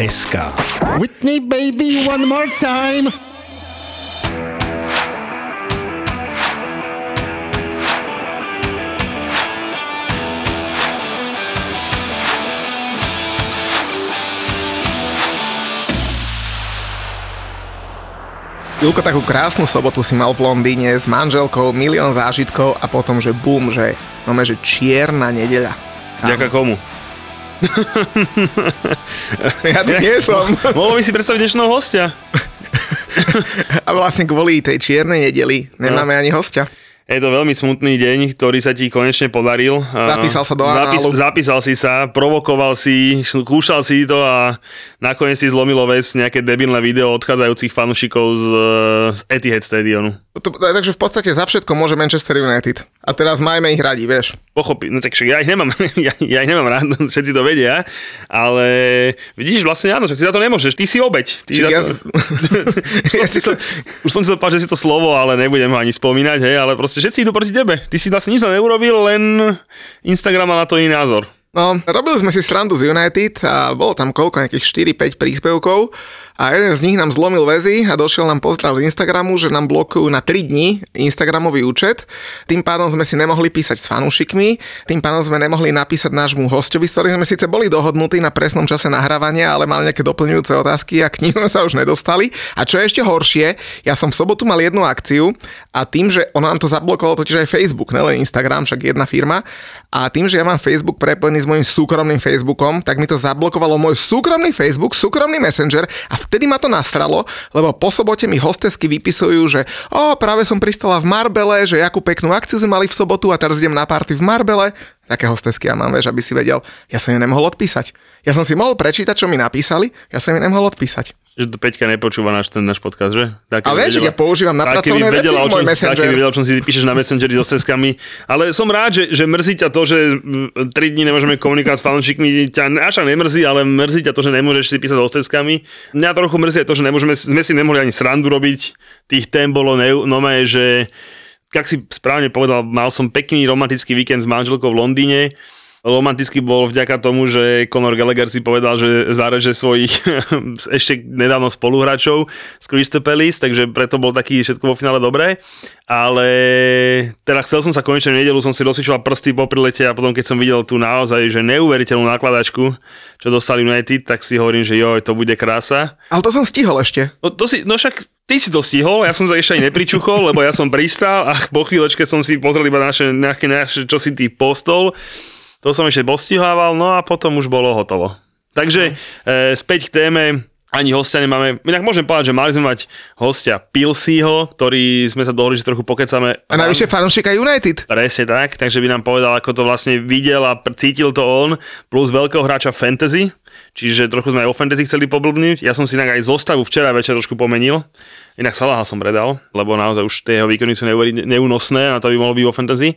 www.zapotur.sk Whitney baby one more time. Julko, takú krásnu sobotu si mal v Londýne s manželkou, milión zážitkov a potom, že bum, že máme, že čierna nedeľa. Ďaká komu? Ja tu nie som. Mohol by si predstaviť dnešného hostia. A vlastne kvôli tej čiernej nedeli nemáme ani hostia. Je to veľmi smutný deň, ktorý sa ti konečne podaril. Zapísal sa do análu. Zapísal si sa, provokoval si, skúšal si to a nakoniec si zlomilo ves nejaké debilné video odchádzajúcich fanúšikov z, z Etihad Stadionu. To, takže v podstate za všetko môže Manchester United. A teraz majme ich radi, vieš. Pochopí, no tak ja ich nemám, ja, ja ich nemám rád, všetci to vedia, ale vidíš, vlastne áno, že ty za to nemôžeš, ty si obeď. Ty ja, to... už, som si to, už som si to páči, že si to slovo, ale nebudem ho ani spomínať, hej, ale proste všetci idú proti tebe. Ty si vlastne nič neurobil, len Instagram má na to iný názor. No, robili sme si srandu z United a bolo tam koľko, nejakých 4-5 príspevkov a jeden z nich nám zlomil väzy a došiel nám pozdrav z Instagramu, že nám blokujú na 3 dní Instagramový účet. Tým pádom sme si nemohli písať s fanúšikmi, tým pádom sme nemohli napísať nášmu hostovi, s ktorým sme síce boli dohodnutí na presnom čase nahrávania, ale mal nejaké doplňujúce otázky a k ním sme sa už nedostali. A čo je ešte horšie, ja som v sobotu mal jednu akciu a tým, že ono nám to zablokovalo totiž aj Facebook, nelen Instagram, však jedna firma, a tým, že ja mám Facebook prepojený s mojim súkromným Facebookom, tak mi to zablokovalo môj súkromný Facebook, súkromný Messenger a vtedy ma to nasralo, lebo po sobote mi hostesky vypisujú, že o, práve som pristala v Marbele, že jakú peknú akciu sme mali v sobotu a teraz idem na party v Marbele. Také hostesky ja mám, vieš, aby si vedel, ja som ju nemohol odpísať. Ja som si mohol prečítať, čo mi napísali, ja som ju nemohol odpísať. Že to Peťka nepočúva náš, ten náš podcast, že? Tak, Ale vieš, ja používam na pracovné veci vedela, môj čom, tak Messenger. keby vedela, o čom si píšeš na Messengeri so steskami. Ale som rád, že, že mrzí ťa to, že 3 dní nemôžeme komunikovať s fanúšikmi. Ťa až nemrzí, ale mrzí ťa to, že nemôžeš si písať so steskami. Mňa trochu mrzí aj to, že nemôžeme, sme si nemohli ani srandu robiť. Tých tém bolo nové, že jak si správne povedal, mal som pekný romantický víkend s manželkou v Londýne. Romantický bol vďaka tomu, že Conor Gallagher si povedal, že zareže svojich ešte nedávno spoluhráčov z Crystal Palace, takže preto bol taký všetko vo finále dobré. Ale teda chcel som sa konečne v nedelu, som si rozsvičoval prsty po prilete a potom keď som videl tu naozaj, že neuveriteľnú nakladačku, čo dostali United, tak si hovorím, že joj, to bude krása. Ale to som stihol ešte. No, to si, no však ty si to stihol, ja som sa ešte ani nepričuchol, lebo ja som pristal a po chvíľočke som si pozrel iba naše, nejaké naše, čo si ty postol. To som ešte postihával, no a potom už bolo hotovo. Takže e, späť k téme, ani hostia nemáme. Inak môžem povedať, že mali sme mať hostia Pilsího, ktorý sme sa dohodli, že trochu pokecame. A najvyššie fanúšika United. Presne tak, takže by nám povedal, ako to vlastne videl a cítil to on, plus veľkého hráča fantasy, čiže trochu sme aj o fantasy chceli poblbniť. Ja som si inak aj zostavu včera večer trošku pomenil. Inak Salaha som predal, lebo naozaj už tie jeho výkony sú neúnosné a to by mohlo byť o fantasy.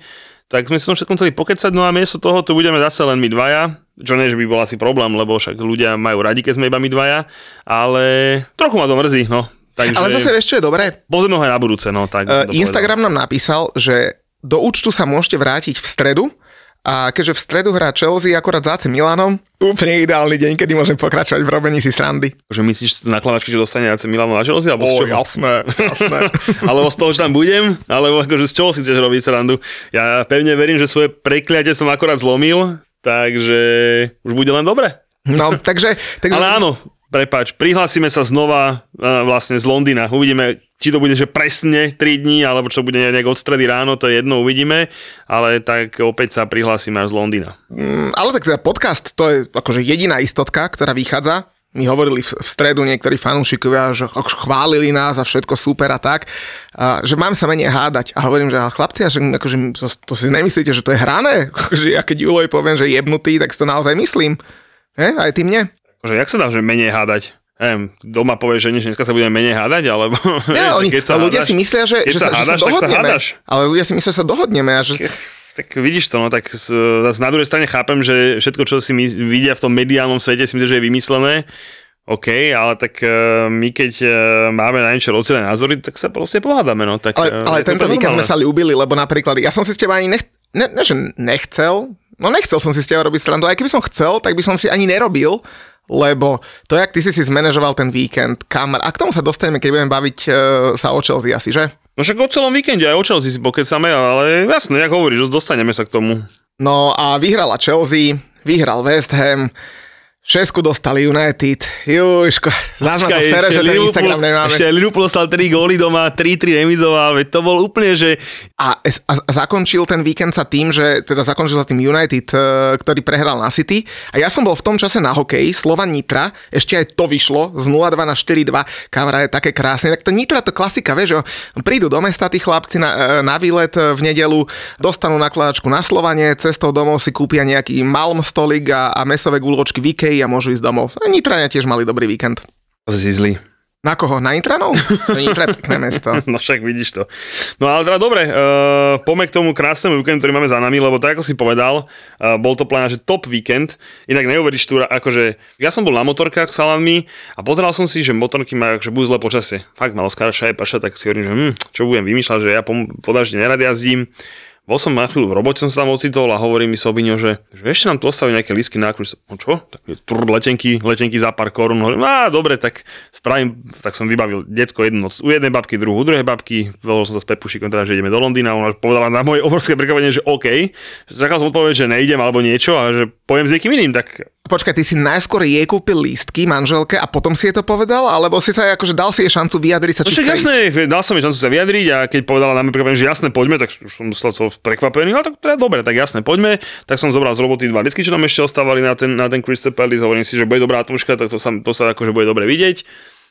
Tak sme si tom všetkom chceli pokecať, no a miesto toho tu budeme zase len my dvaja, čo nie, že by bol asi problém, lebo však ľudia majú radi, keď sme iba my dvaja, ale trochu ma to mrzí, no. Takže Ale zase vieš, čo je dobré? pozrieme ho aj na budúce, no tak. Uh, to povedal. Instagram nám napísal, že do účtu sa môžete vrátiť v stredu a keďže v stredu hrá Chelsea akorát za Milanom, úplne ideálny deň, kedy môžem pokračovať v robení si srandy. Že myslíš nakladačky, že dostane AC Milano na Chelsea? Alebo z čoho? jasné, jasné. alebo z toho, že tam budem? Alebo akože z čoho si chceš robiť srandu? Ja pevne verím, že svoje prekliate som akorát zlomil, takže už bude len dobre. No, takže... takže Ale áno, prepáč, prihlásime sa znova e, vlastne z Londýna. Uvidíme, či to bude že presne 3 dní, alebo čo bude nejak od stredy ráno, to je jedno, uvidíme. Ale tak opäť sa prihlásime až z Londýna. Mm, Ale tak teda podcast, to je akože jediná istotka, ktorá vychádza. Mi hovorili v, stredu niektorí fanúšikovia, že chválili nás a všetko super a tak, a, že mám sa menej hádať. A hovorím, že chlapci, a že akože, to, to si nemyslíte, že to je hrané? Akože ja keď Juloj poviem, že jebnutý, tak si to naozaj myslím. He? Aj ty mne? Že jak sa dá, že menej hádať? neviem, doma povie, že dnes- dneska sa budeme menej hádať, alebo... Nie, oni, keď sa ľudia hádaš- si myslia, že, že, sa sa, že sa hádaš, tak sa dohodneme. hádaš. ale ľudia si myslia, že sa dohodneme a že... Tak vidíš to, no tak z, zase na druhej strane chápem, že všetko, čo si my vidia v tom mediálnom svete, si myslím, že je vymyslené. OK, ale tak uh, my keď uh, máme na niečo rozdielne názory, tak sa proste pohádame, no. Tak, Ale, eh, ale tento víkend sme sa ľúbili, lebo napríklad ja som si s teba ani nech, ne, ne, že nechcel, no nechcel som si s teba robiť srandu, aj keby som chcel, tak by som si ani nerobil, lebo to, jak ty si si zmanéžoval ten víkend, kamar, a k tomu sa dostaneme, keď budeme baviť uh, sa o Chelsea asi, že? No však o celom víkende aj o Chelsea si pokecame, ale jasne, jak hovoríš, dostaneme sa k tomu. No a vyhrala Chelsea, vyhral West Ham, šesku dostali United, južko, zás ma to sere, že ten Instagram nemáme. ešte Liverpool dostal 3 góly doma, 3-3 remizoval, veď to bol úplne, že A, a, zakončil ten víkend sa tým, že teda zakončil sa tým United, eh, ktorý prehral na City. A ja som bol v tom čase na hokeji, Slovan Nitra, ešte aj to vyšlo z 0-2 na 4-2, kamera je také krásne. Tak to Nitra to klasika, vieš, prídu do mesta tí chlapci na, eh, na výlet eh, v nedelu, dostanú nakladačku na Slovanie, cestou domov si kúpia nejaký malm stolik a, a mesové guľočky v Ikei a môžu ísť domov. A Nitrania tiež mali dobrý víkend. si zlý. Na koho? Na Nitranov? To Nitra je pekné mesto. No však vidíš to. No ale teda dobre, uh, poďme k tomu krásnemu víkendu, ktorý máme za nami, lebo tak ako si povedal, uh, bol to plán, že top víkend. Inak neuveríš tu, akože ja som bol na motorkách s chalanmi a pozeral som si, že motorky majú akože budú zlé počasie. Fakt malo skarša aj paša, tak si hovorím, že hm, čo budem vymýšľať, že ja po, po nerad jazdím. Bol som na chvíľu v robote, som sa tam ocitol a hovorí mi Sobiňo, že, že ešte nám tu ostaví nejaké lísky na kruž. No čo? Tak trr, letenky, letenky za pár korún. Hovorím, á, dobre, tak spravím, tak som vybavil decko jednu noc u jednej babky, druhú u druhej babky. Veľmi som to s Pepušikom, teda, že ideme do Londýna. Ona povedala na moje obrovské prekvapenie, že OK. Čakal som odpoveď, že neidem alebo niečo a že pojem s niekým iným, tak Počkaj, ty si najskôr jej kúpil lístky manželke a potom si jej to povedal? Alebo si sa akože dal si jej šancu vyjadriť sa, No však jasné, dal som jej šancu sa vyjadriť a keď povedala na mňa prekvapenie, že jasné, poďme, tak už som dostal to prekvapený, ale tak teda dobre, tak jasné, poďme. Tak som zobral z roboty dva disky, čo nám ešte ostávali na ten, na ten Crystal Palace, hovorím si, že bude dobrá atmosféra, tak to sa, to sa akože bude dobre vidieť.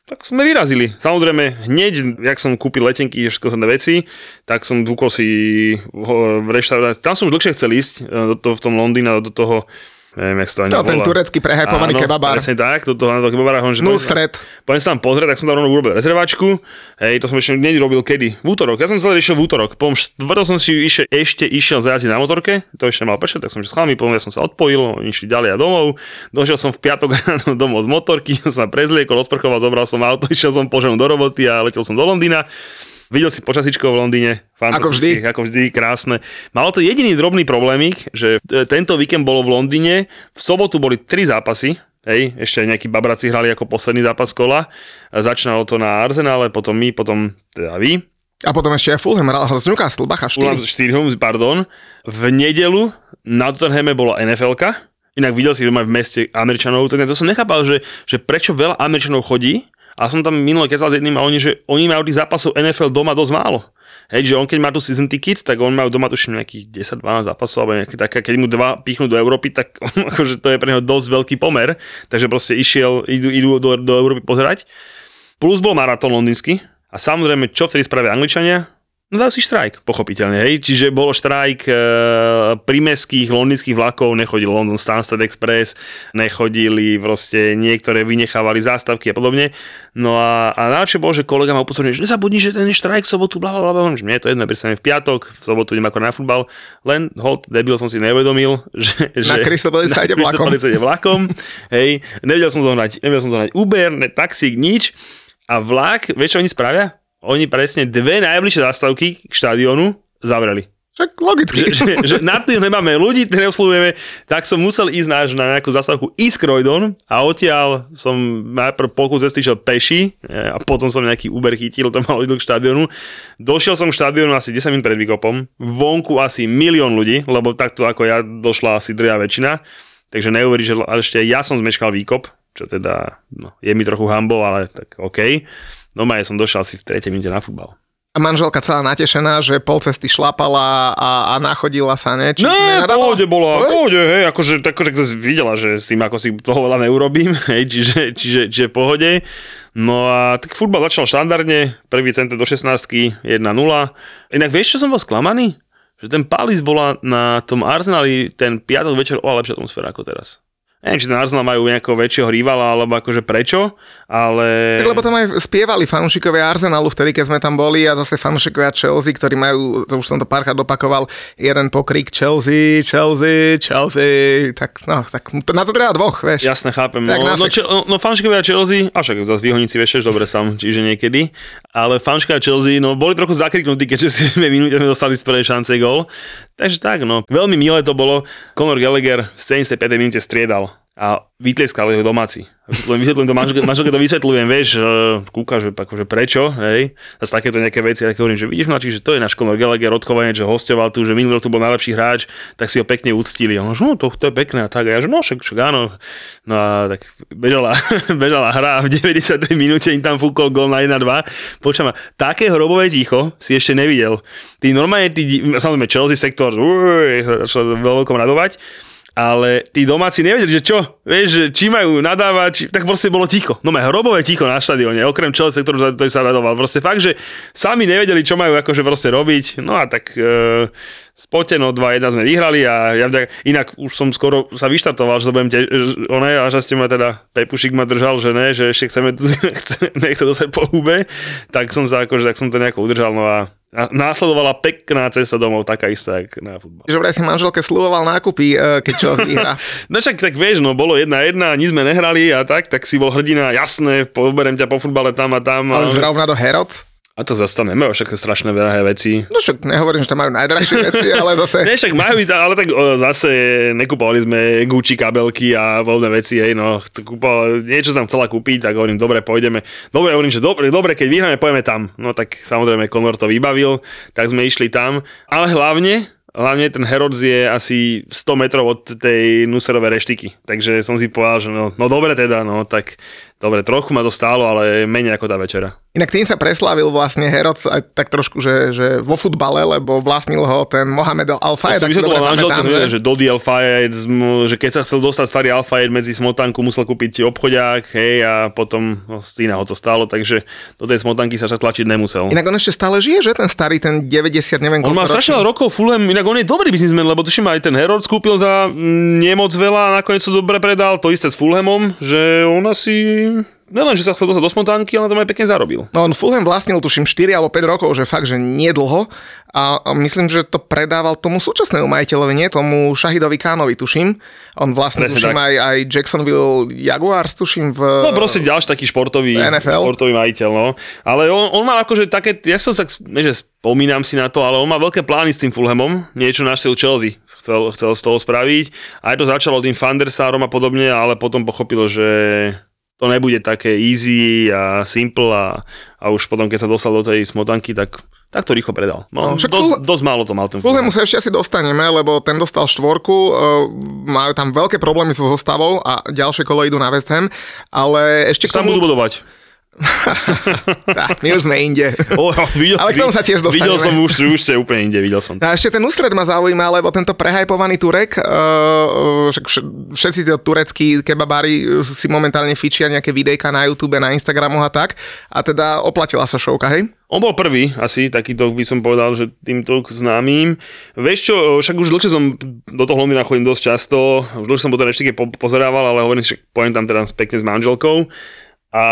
Tak sme vyrazili. Samozrejme, hneď, jak som kúpil letenky, všetko som veci, tak som dúkol si v, reštaurácii. Tam som už dlhšie chcel ísť, e, do toho, v tom Londýne, do toho neviem, jak sa to ani ten turecký prehypovaný Áno, kebabár. Presne tak, do toho, do kebabára, že Nusret. Poďme sa tam pozrieť, tak som tam rovno urobil rezervačku. Hej, to som ešte hneď robil kedy? V útorok. Ja som celý išiel v útorok. Potom štvrtok som si išiel, ešte išiel zajazdiť na motorke, to ešte mal pršať, tak som s chalami, potom ja som sa odpojil, išli ďalej a domov. Došiel som v piatok ráno domov z motorky, som sa prezliekol, rozprchoval, zobral som auto, išiel som po ženu do roboty a letel som do Londýna. Videl si počasičko v Londýne, Ako vždy. ako vždy, krásne. Malo to jediný drobný problémik, že e, tento víkend bolo v Londýne, v sobotu boli tri zápasy, Hej, ešte nejakí babraci hrali ako posledný zápas kola. Začínalo to na Arsenále, potom my, potom teda vy. A potom ešte aj Fulham hral z Newcastle, bacha, U nás 4. 4, pardon. V nedelu na Tottenhame bola NFL-ka. Inak videl si doma v meste Američanov, tak to som nechápal, že, že prečo veľa Američanov chodí. A som tam minule kecal s jedným a oni, že oni majú tých zápasov NFL doma dosť málo. Hej, že on keď má tu season tickets, tak on majú doma tuším nejakých 10-12 zápasov, alebo nejaké také, keď mu dva pichnú do Európy, tak akože to je pre neho dosť veľký pomer, takže proste išiel, idú, idú do, do Európy pozerať. Plus bol maratón londýnsky a samozrejme, čo vtedy spravia Angličania? No dal si štrajk, pochopiteľne, hej. Čiže bolo štrajk e, primeských londýnskych vlakov, nechodil London Stansted Express, nechodili proste, niektoré vynechávali zástavky a podobne. No a, a najlepšie bolo, že kolega ma upozornil, že nezabudni, že ten je štrajk v sobotu, bla, bla, bla, mne to jedno, prísane v piatok, v sobotu idem ako na futbal, len hold, debil som si neuvedomil, že... Na Palace sa ide vlakom. Sa ide vlakom, hej, nevedel som zohnať, nevedel som zohnať Uber, ne, taxík, nič. A vlak, vieš, čo oni spravia? Oni presne dve najbližšie zastavky k štadiónu zavreli. Však logicky. Že, že, že na tým nemáme ľudí, ktoré oslovujeme, tak som musel ísť náš na nejakú zastavku East Croydon a odtiaľ som najprv pokus cesty šiel peši e, a potom som nejaký Uber chytil, to malo ísť k štadiónu. Došiel som k štadiónu asi 10 minút pred výkopom, vonku asi milión ľudí, lebo takto ako ja došla asi drvá väčšina, takže neuveríš, že ešte ja som zmeškal výkop, čo teda no, je mi trochu hambo, ale tak OK. No ja som došiel asi v 3. minúte na futbal. A manželka celá natešená, že pol cesty šlapala a, a nachodila sa, ne? Či nenadavala? pohode bola, pohode, hej, akože, akože videla, že s tým ako si toho veľa neurobím, hej, čiže, čiže, čiže v pohode. No a tak futbal začal štandardne, prvý center do 16 1-0. Inak vieš, čo som bol sklamaný? Že ten Palis bola na tom Arsenali ten piatok večer oveľa lepšia atmosféra ako teraz. Neviem, či ten Arsenal majú nejakého väčšieho rivala, alebo akože prečo, ale... Tak lebo tam aj spievali fanúšikovia Arsenalu vtedy, keď sme tam boli a zase fanúšikovia Chelsea, ktorí majú, to už som to párkrát opakoval, jeden pokrik Chelsea, Chelsea, Chelsea, tak no, tak to, na to treba dvoch, vieš. Jasne, chápem. Tak No, no, če, no fanúšikovia Chelsea, a však zase výhoníci vieš, tiež dobre sám, čiže niekedy, ale fanúšikovia Chelsea, no boli trochu zakriknutí, keďže si sme minúte sme dostali z prvej šance gól. Takže tak, no. Veľmi milé to bolo. Conor Gallagher v 75. minúte striedal a vytlieskali ho domáci. Len vysvetľujem to, manželke, manželke to vysvetľujem, vieš, kúka, že, akože prečo, hej, zase takéto nejaké veci, také hovorím, že vidíš mladší, že to je náš Conor Gallagher odchovanie, že hostoval tu, že minulý rok tu bol najlepší hráč, tak si ho pekne uctili. A on, že no, to, to je pekné a tak, a ja, že no, však, však áno. No a tak bežala, bežala hra a v 90. minúte im tam fúkol gol na 1-2. Počujem, také hrobové ticho si ešte nevidel. Ty normálne, ty, samozrejme Chelsea sektor, uj, začal veľkom radovať, ale tí domáci nevedeli, že čo, vieš, či majú nadávať, či, tak proste bolo ticho. No hrobové ticho na štadióne, okrem Chelsea, ktorú ktorý sa radoval. Proste fakt, že sami nevedeli, čo majú akože proste robiť. No a tak e, spoteno 2-1 sme vyhrali a ja tak, inak už som skoro sa vyštartoval, že to budem te, že, one, a že ste ma teda, Pepušik ma držal, že ne, že ešte chceme, nechce dostať po hube, tak som sa akože, tak som to nejako udržal, no a následovala pekná cesta domov, taká istá, jak na futbal. Že vraj si manželke slúboval nákupy, e, keď Chelsea vyhrá. No však tak vieš, no bolo jedna jedna, nič sme nehrali a tak, tak si bol hrdina, jasné, poberem ťa po futbale tam a tam. Ale A, zrovna do Heroc. A to zase nemajú však strašné veľké veci. No však nehovorím, že tam majú najdrahšie veci, ale zase... Ne, však majú, ale tak o, zase nekupovali sme Gucci kabelky a voľné veci, hej, no, kúpal, niečo som chcela kúpiť, tak hovorím, dobre, pôjdeme. Dobre, hovorím, že dobre, dobre, keď vyhráme, pôjdeme tam. No tak samozrejme, Conor to vybavil, tak sme išli tam, ale hlavne, hlavne ten Herods je asi 100 metrov od tej Nuserovej reštiky. Takže som si povedal, že no, no dobre teda, no tak dobre, trochu ma to stálo, ale menej ako tá večera. Inak tým sa preslávil vlastne Heroc aj tak trošku, že, že vo futbale, lebo vlastnil ho ten Mohamed Ja Al-Fayed. som si dobre vysvetloval manželke, že, že Dodi Alfayed, že keď sa chcel dostať starý Alfayed medzi smotanku, musel kúpiť obchodiak, hej, a potom no, syna ho to stálo, takže do tej smotanky sa však tlačiť nemusel. Inak on ešte stále žije, že ten starý, ten 90, neviem On má strašne rokov Fulham, inak on je dobrý biznismen, lebo tuším aj ten Herod skúpil za nemoc veľa a nakoniec to dobre predal, to isté s Fulhamom, že on asi, nelen, že sa chcel dostať do smontánky, ale tam aj pekne zarobil. No on Fulham vlastnil tuším 4 alebo 5 rokov, že fakt, že nie dlho a, myslím, že to predával tomu súčasnému majiteľovi, nie tomu Shahidovi Kánovi, tuším. On vlastnil Presne tuším tak. aj, aj Jacksonville Jaguars, tuším v... No proste ďalší taký športový, NFL. športový majiteľ, no. Ale on, on mal akože také, ja som tak, ne, že spomínam si na to, ale on má veľké plány s tým Fulhamom, niečo na štýl Chelsea chcel, chcel z toho spraviť. Aj to začalo tým Fandersárom a podobne, ale potom pochopil, že to nebude také easy a simple a, a už potom, keď sa dostal do tej smotanky, tak, tak to rýchlo predal. No, No, však dosť, Ful- dosť málo to mal ten Fulhamu sa ešte asi dostaneme, lebo ten dostal štvorku, uh, majú tam veľké problémy so zostavou a ďalšie kolo idú na West Ham, ale ešte k Tam budú budovať. Tá, my už sme inde. O, videl, Ale k tomu sa tiež Videl som dostaneme. už, už ste úplne inde, videl som. A ešte ten ústred ma zaujíma, lebo tento prehajpovaný Turek, vš- všetci tí tureckí kebabári uh, si momentálne fičia nejaké videjka na YouTube, na Instagramu a tak. A teda oplatila sa šovka, hej? On bol prvý, asi takýto by som povedal, že týmto známym. Vieš čo, však už dlhšie som do toho Londýna chodím dosť často, už dlhšie som po tej reštike po- pozerával, ale hovorím, že pojem tam teda pekne s manželkou. A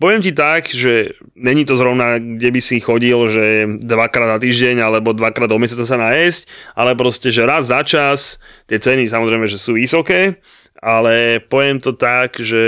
poviem ti tak, že není to zrovna, kde by si chodil, že dvakrát za týždeň alebo dvakrát do mesiaca sa najesť, ale proste, že raz za čas, tie ceny samozrejme, že sú vysoké, ale poviem to tak, že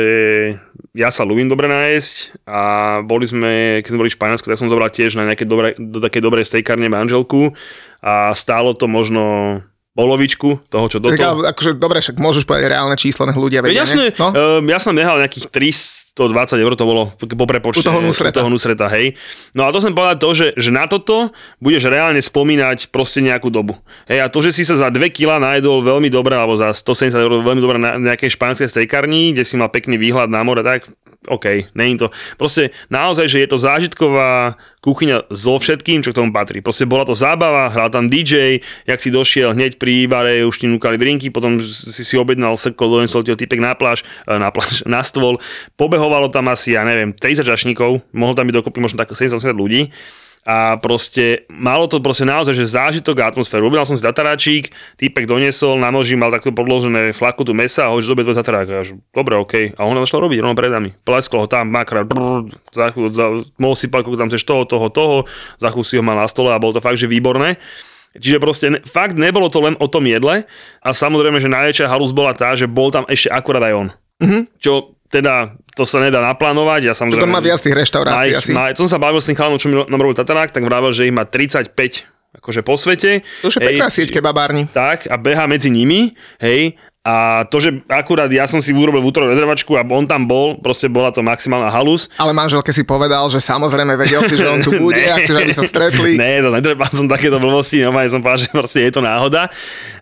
ja sa ľúbim dobre nájsť a boli sme, keď sme boli v Španielsku, tak som zobral tiež na nejaké dobré, do takej dobrej stejkárne manželku a stálo to možno polovičku toho, čo do toho. akože, dobre, však môžeš povedať reálne číslo, nech ľudia vedia, jasne, ne? No? um, ja som nehal nejakých 320 eur, to bolo po prepočte. U toho Nusreta. U toho Nusreta, hej. No a to som povedať to, že, že na toto budeš reálne spomínať proste nejakú dobu. Hej, a to, že si sa za 2 kg najedol veľmi dobre, alebo za 170 eur veľmi dobre na nejakej španielskej stejkarni, kde si mal pekný výhľad na more, tak OK, není to. Proste naozaj, že je to zážitková kuchyňa so všetkým, čo k tomu patrí. Proste bola to zábava, hral tam DJ, jak si došiel hneď pri bare, už ti núkali drinky, potom si si objednal srkol, donesol ti typek na pláž, eh, na pláž, na stôl. Pobehovalo tam asi, ja neviem, 30 žašníkov, mohol tam byť dokopy možno tak 70 ľudí. A proste malo to proste naozaj, že zážitok a atmosféru. Objednal som si tataráčik, týpek doniesol, na noži mal takto podložené flakotu mesa a hoď dobe tvoj tatarák. Ja, dobre, OK. A on začal robiť rovno pred nami. Plesklo ho tam, makra, za chvíľu, za- mohol si koľko tam chceš toho, toho, toho, za chvíľu si ho mal na stole a bolo to fakt, že výborné. Čiže proste ne, fakt nebolo to len o tom jedle a samozrejme, že najväčšia halus bola tá, že bol tam ešte akurát aj on. Mm-hmm. Čo teda, to sa nedá naplánovať. Ja samozrejme, má viac tých reštaurácií ich, asi. má, som sa bavil s tým chalanom, čo mi nám robil Tatarák, tak vravel, že ich má 35 akože po svete. To už je pekná sieť kebabárni. Tak, a beha medzi nimi, hej, a to, že akurát ja som si urobil v útorok rezervačku a on tam bol, proste bola to maximálna halus. Ale manželke si povedal, že samozrejme vedel si, že on tu bude a chceš, aby sa stretli. Ne, to netreba som takéto blbosti, normálne som povedal, že proste je to náhoda.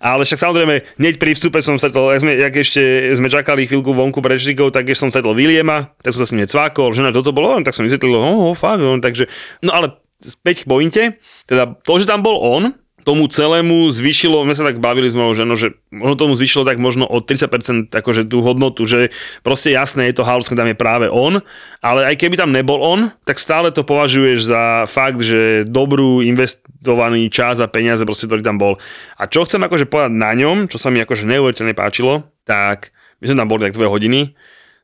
Ale však samozrejme, hneď pri vstupe som stretol, jak, sme, jak ešte sme čakali chvíľku vonku pred Štrikou, tak ešte som stretol Williama, tak som sa s ním necvákol, že na toto bolo, on, tak som vysvetlil, oh, oh, fakt, on, takže, no ale späť k pointe, teda to, že tam bol on, tomu celému zvyšilo, my sa tak bavili s mojou ženou, že možno tomu zvyšilo tak možno o 30% akože tú hodnotu, že proste jasné je to keď tam je práve on, ale aj keby tam nebol on, tak stále to považuješ za fakt, že dobrú investovaný čas a peniaze proste, ktorý tam bol. A čo chcem akože povedať na ňom, čo sa mi akože neuveriteľne páčilo, tak my sme tam boli tak dve hodiny,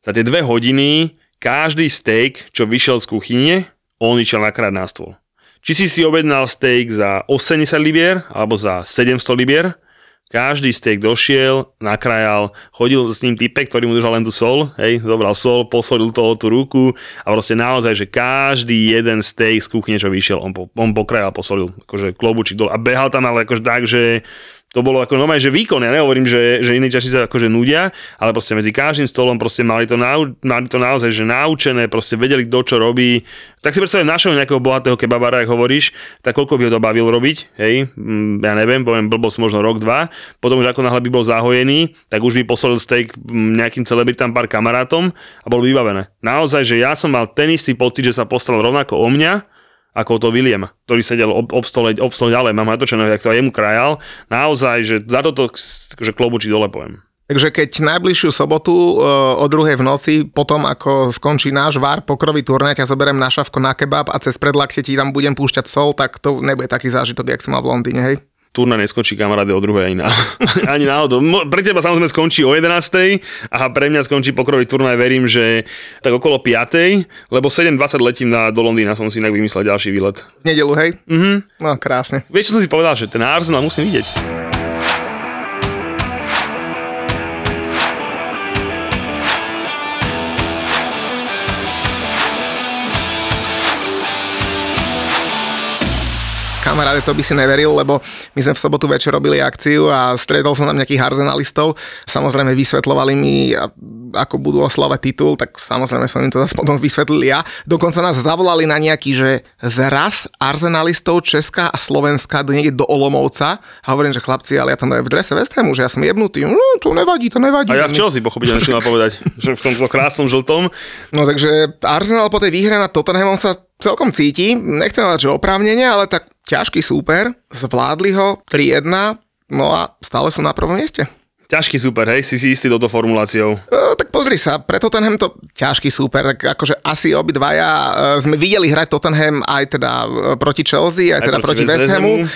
za tie dve hodiny každý steak, čo vyšiel z kuchyne, on išiel nakrát na stôl. Či si si objednal steak za 80 libier alebo za 700 libier, každý steak došiel, nakrajal, chodil s ním typek, ktorý mu držal len tú sol, hej, zobral sol, posolil toho tú ruku a proste naozaj, že každý jeden steak z kuchyne, čo vyšiel, on, po, on pokrajal, posolil, akože klobučík dole a behal tam ale akože tak, že to bolo ako normálne, že výkon, ja nehovorím, že, že iní čaši sa akože nudia, ale proste medzi každým stolom proste mali to, nau, mali to naozaj, že naučené, proste vedeli, kto čo robí. Tak si predstavím našeho nejakého bohatého kebabára, ak hovoríš, tak koľko by ho to bavil robiť, hej, mm, ja neviem, poviem blbosť možno rok, dva, potom už ako náhle by bol zahojený, tak už by posolil steak mm, nejakým celebritám pár kamarátom a bolo vybavené. Naozaj, že ja som mal ten istý pocit, že sa postaral rovnako o mňa, ako to William, ktorý sedel ob, ob, stole, ob stole ďalej, mám natočené, jak to aj jemu krajal. Naozaj, že za toto že klobučí dole poviem. Takže keď najbližšiu sobotu uh, o druhej v noci, potom ako skončí náš vár pokrový turnaj, ťa zoberiem na šavko na kebab a cez predlakte ti tam budem púšťať sol, tak to nebude taký zážitok, jak som mal v Londýne, hej? Turna neskončí kamaráde o druhej ani, na, ani náhodou. Pre teba samozrejme skončí o 11. a pre mňa skončí pokrový turnaj, verím, že tak okolo 5. lebo 7.20 letím na, do Londýna, som si inak vymyslel ďalší výlet. V nedelu, hej? Mhm. No, krásne. Vieš, čo som si povedal, že ten Arsenal musím vidieť. Kamaráde, to by si neveril, lebo my sme v sobotu večer robili akciu a stretol som tam nejakých arzenalistov. Samozrejme vysvetlovali mi, ako budú oslavať titul, tak samozrejme som im to zase potom vysvetlil ja. Dokonca nás zavolali na nejaký, že zraz arzenalistov Česká a Slovenska do niekde do Olomovca. A hovorím, že chlapci, ale ja tam v drese West Hamu, že ja som jebnutý. No, to nevadí, to nevadí. A ja v Chelsea pochopiteľne si mal povedať, že v tomto krásnom žltom. No takže Arsenal po tej výhre nad Tottenhamom sa celkom cíti, nechcem povedať, že oprávnene, ale tak ťažký súper, zvládli ho 3-1, no a stále sú na prvom mieste. Ťažký super, hej, si si istý touto formuláciou. E, tak pozri sa, pre Tottenham to ťažký súper, tak akože asi obidvaja e, sme videli hrať Tottenham aj teda e, proti Chelsea, aj, Aj teda proti, proti West. Hamu. E,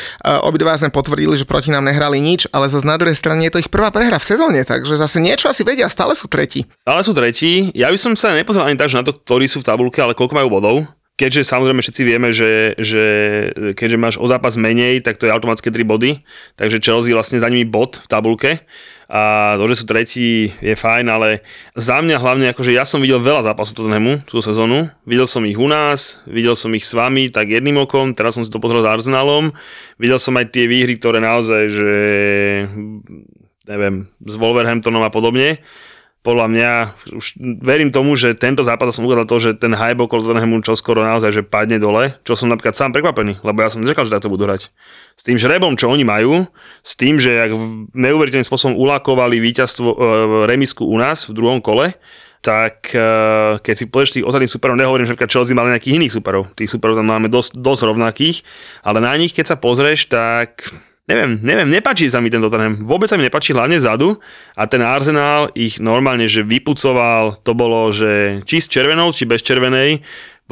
obidvaja sme potvrdili, že proti nám nehrali nič, ale zase na druhej strane je to ich prvá prehra v sezóne, takže zase niečo asi vedia, stále sú tretí. Stále sú tretí. Ja by som sa nepozeral ani tak, že na to, ktorí sú v tabulke, ale koľko majú bodov. Keďže samozrejme všetci vieme, že, že keďže máš o zápas menej, tak to je automaticky 3 body. Takže Chelsea vlastne za nimi bod v tabulke. A to, že sú tretí, je fajn, ale za mňa hlavne, akože ja som videl veľa zápasov Tottenhamu túto sezónu. Videl som ich u nás, videl som ich s vami tak jedným okom, teraz som si to pozrel s Arsenalom. Videl som aj tie výhry, ktoré naozaj, že neviem, s Wolverhamptonom a podobne podľa mňa, už verím tomu, že tento zápas som ukázal to, že ten hype okolo Tottenhamu skoro naozaj, že padne dole, čo som napríklad sám prekvapený, lebo ja som nečakal, že takto budú hrať. S tým žrebom, čo oni majú, s tým, že jak neuveriteľným spôsobom ulakovali víťazstvo e, remisku u nás v druhom kole, tak e, keď si povieš tých ostatných superov, nehovorím, že Chelsea mali nejakých iných superov, tých superov tam máme dosť, dosť rovnakých, ale na nich, keď sa pozrieš, tak neviem, neviem, nepáči sa mi tento Tottenham. Vôbec sa mi nepáči hlavne zadu a ten Arsenal ich normálne, že vypucoval, to bolo, že či s červenou, či bez červenej,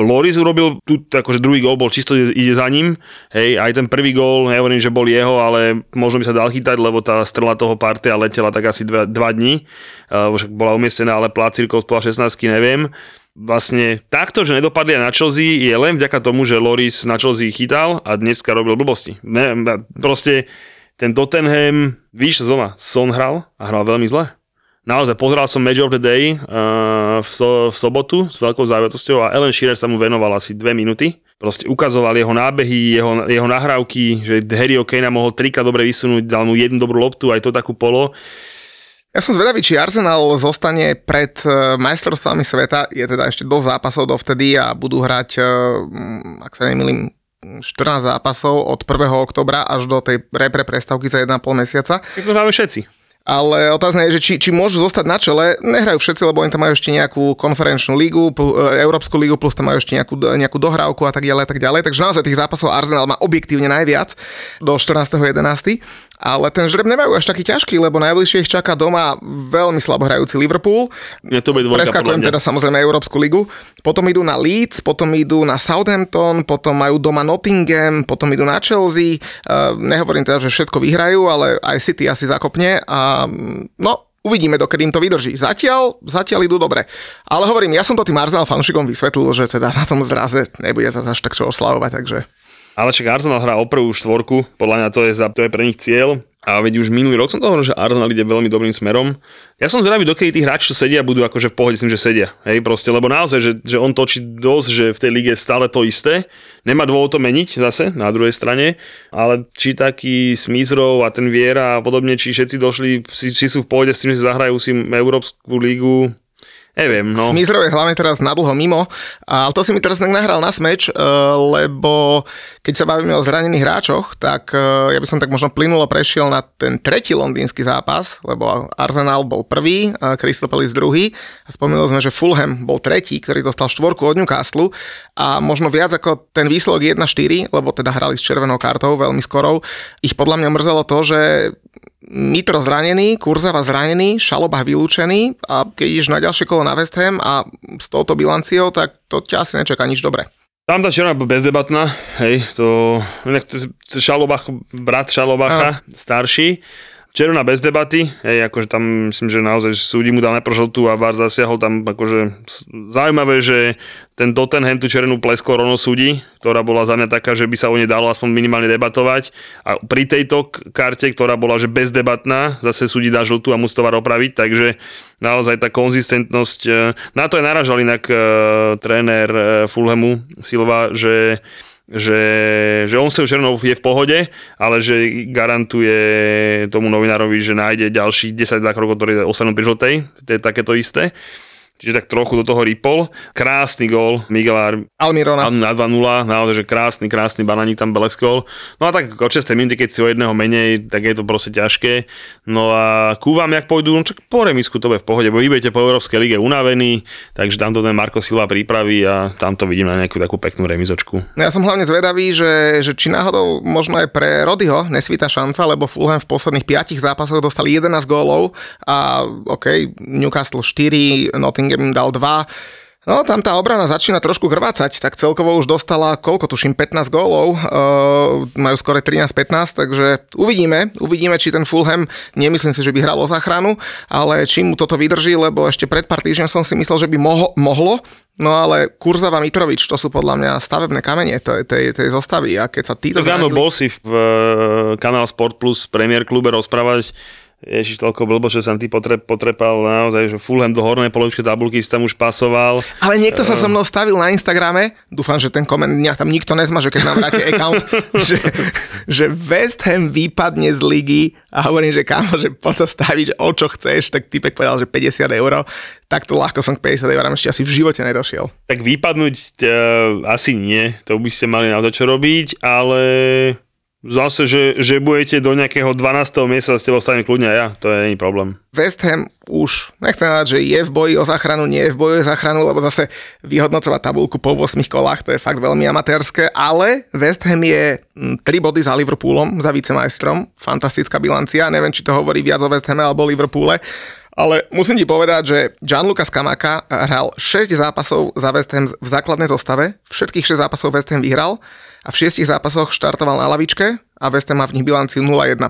Loris urobil tu, akože druhý gól bol čisto ide za ním, hej, aj ten prvý gól, nehovorím, že bol jeho, ale možno by sa dal chytať, lebo tá strela toho partia letela tak asi dva, dva dní, uh, však bola umiestnená, ale plácirkov spola 16 neviem. Vlastne takto, že nedopadli na Chelsea, je len vďaka tomu, že Loris na Chelsea chytal a dneska robil blbosti. Ne, proste ten Tottenham, víš, doma, Son hral a hral veľmi zle naozaj pozeral som Match of the Day uh, v, so, v sobotu s veľkou záviatosťou a Ellen Shearer sa mu venoval asi dve minúty. Proste ukazoval jeho nábehy, jeho, jeho nahrávky, že Harry O'Kane mohol trikrát dobre vysunúť, dal mu jednu dobrú loptu, aj to takú polo. Ja som zvedavý, či Arsenal zostane pred e, majstrovstvami sveta. Je teda ešte dosť zápasov dovtedy a budú hrať, e, ak sa nemýlim, 14 zápasov od 1. oktobra až do tej repre prestavky za 1,5 mesiaca. Tak to máme všetci. Ale otázne je, že či, či môžu zostať na čele. Nehrajú všetci, lebo oni tam majú ešte nejakú konferenčnú lígu, e, Európsku lígu, plus tam majú ešte nejakú, nejakú dohrávku a tak ďalej, a tak ďalej. Takže naozaj tých zápasov Arsenal má objektívne najviac do 14.11. Ale ten žreb nemajú až taký ťažký, lebo najbližšie ich čaká doma veľmi slabo hrajúci Liverpool. Je to dvojka, Preskakujem teda samozrejme Európsku ligu. Potom idú na Leeds, potom idú na Southampton, potom majú doma Nottingham, potom idú na Chelsea. Uh, nehovorím teda, že všetko vyhrajú, ale aj City asi zakopne a no, uvidíme, dokedy im to vydrží. Zatiaľ, zatiaľ idú dobre. Ale hovorím, ja som to tým Arsenal fanšikom vysvetlil, že teda na tom zraze nebude zase až tak čo oslavovať, takže... Ale však Arsenal hrá o prvú štvorku, podľa mňa to je, za, to je pre nich cieľ. A veď už minulý rok som to hovoril, že Arsenal ide veľmi dobrým smerom. Ja som zvedavý, dokedy tí hráči, čo sedia, budú akože v pohode s tým, že sedia. Hej, proste, lebo naozaj, že, že on točí dosť, že v tej lige stále to isté. Nemá dôvod to meniť zase na druhej strane, ale či taký Smizrov a ten Viera a podobne, či všetci došli, či, či sú v pohode s tým, že zahrajú si Európsku lígu, Neviem, no. Smizrov je hlavne teraz nadlho mimo, ale to si mi teraz tak nahral na smeč, eh, lebo keď sa bavíme o zranených hráčoch, tak eh, ja by som tak možno plynulo prešiel na ten tretí londýnsky zápas, lebo Arsenal bol prvý, Crystal Palace druhý a spomínali sme, že Fulham bol tretí, ktorý dostal štvorku od Newcastle a možno viac ako ten výsledok 1-4, lebo teda hrali s červenou kartou veľmi skorou, ich podľa mňa mrzelo to, že Mitro zranený, Kurzava zranený, Šalobach vylúčený a keď ideš na ďalšie kolo na West Ham a s touto bilanciou, tak to ťa asi nečaká nič dobré. Tam tá černá bezdebatná, hej, to, to Šalobach, brat Šalobacha, no. starší, Červená bez debaty, hej, akože tam myslím, že naozaj súdi mu dal najprv žltú a VAR zasiahol tam akože zaujímavé, že ten Tottenham tú červenú pleskol rovno súdi, ktorá bola za mňa taká, že by sa o nej dalo aspoň minimálne debatovať. A pri tejto karte, ktorá bola že bezdebatná, zase súdi dá žltú a musí to VAR opraviť, takže naozaj tá konzistentnosť, e, na to je naražal inak uh, tréner uh, Fulhamu Silva, že že, že on sa Černov je v pohode, ale že garantuje tomu novinárovi, že nájde ďalších 10 krokov, ktoré ostanú pri žltej. To je takéto isté čiže tak trochu do toho ripol. Krásny gól Miguel Almirona. Na 2-0, naozaj, že krásny, krásny bananík tam beleskol. No a tak o 6 minúte, keď si o jedného menej, tak je to proste ťažké. No a kúvam, jak pôjdu, no čak po remisku to bude v pohode, bo vy budete po Európskej lige unavený, takže tam to ten Marko Silva pripraví a tam to vidím na nejakú takú peknú remizočku. Ja som hlavne zvedavý, že, že či náhodou možno aj pre Rodyho nesvíta šanca, lebo Fulham v posledných 5 zápasoch dostali 11 gólov a OK, Newcastle 4, Nottingham Birmingham im dal 2. No, tam tá obrana začína trošku krvácať, tak celkovo už dostala, koľko tuším, 15 gólov, uh, majú skore 13-15, takže uvidíme, uvidíme, či ten Fulham, nemyslím si, že by hral o záchranu, ale či mu toto vydrží, lebo ešte pred pár týždňom som si myslel, že by mohlo, mohlo No ale Kurzava Mitrovič, to sú podľa mňa stavebné kamene tej, tej, tej zostavy a keď sa títo... Tak áno, bol si v uh, kanál Sport Plus Premier klube rozprávať Ježiš, toľko blbo, že som ty potre, potrepal naozaj, že Fulham do hornej polovičky tabulky si tam už pasoval. Ale niekto sa so mnou stavil na Instagrame, dúfam, že ten koment nejak tam nikto nezmaže, keď nám vráte account, že, že West Ham vypadne z ligy a hovorím, že kámo, že poď sa staviť, že o čo chceš, tak typek povedal, že 50 eur, tak to ľahko som k 50 eur ešte asi v živote nedošiel. Tak vypadnúť uh, asi nie, to by ste mali na to čo robiť, ale Zase, že, že budete do nejakého 12. miesta, s tebou stane kľudne ja, to je není problém. West Ham už, nechcem povedať, že je v boji o záchranu, nie je v boji o záchranu, lebo zase vyhodnocovať tabulku po 8 kolách, to je fakt veľmi amatérske, ale West Ham je 3 body za Liverpoolom, za vicemajstrom, fantastická bilancia, neviem, či to hovorí viac o West Hame alebo Liverpoole, Ale musím ti povedať, že Gianluca Skamaka hral 6 zápasov za West Ham v základnej zostave, všetkých 6 zápasov West Ham vyhral a v 6 zápasoch štartoval na lavičke a West Ham má v nich bilanciu 0-1-5.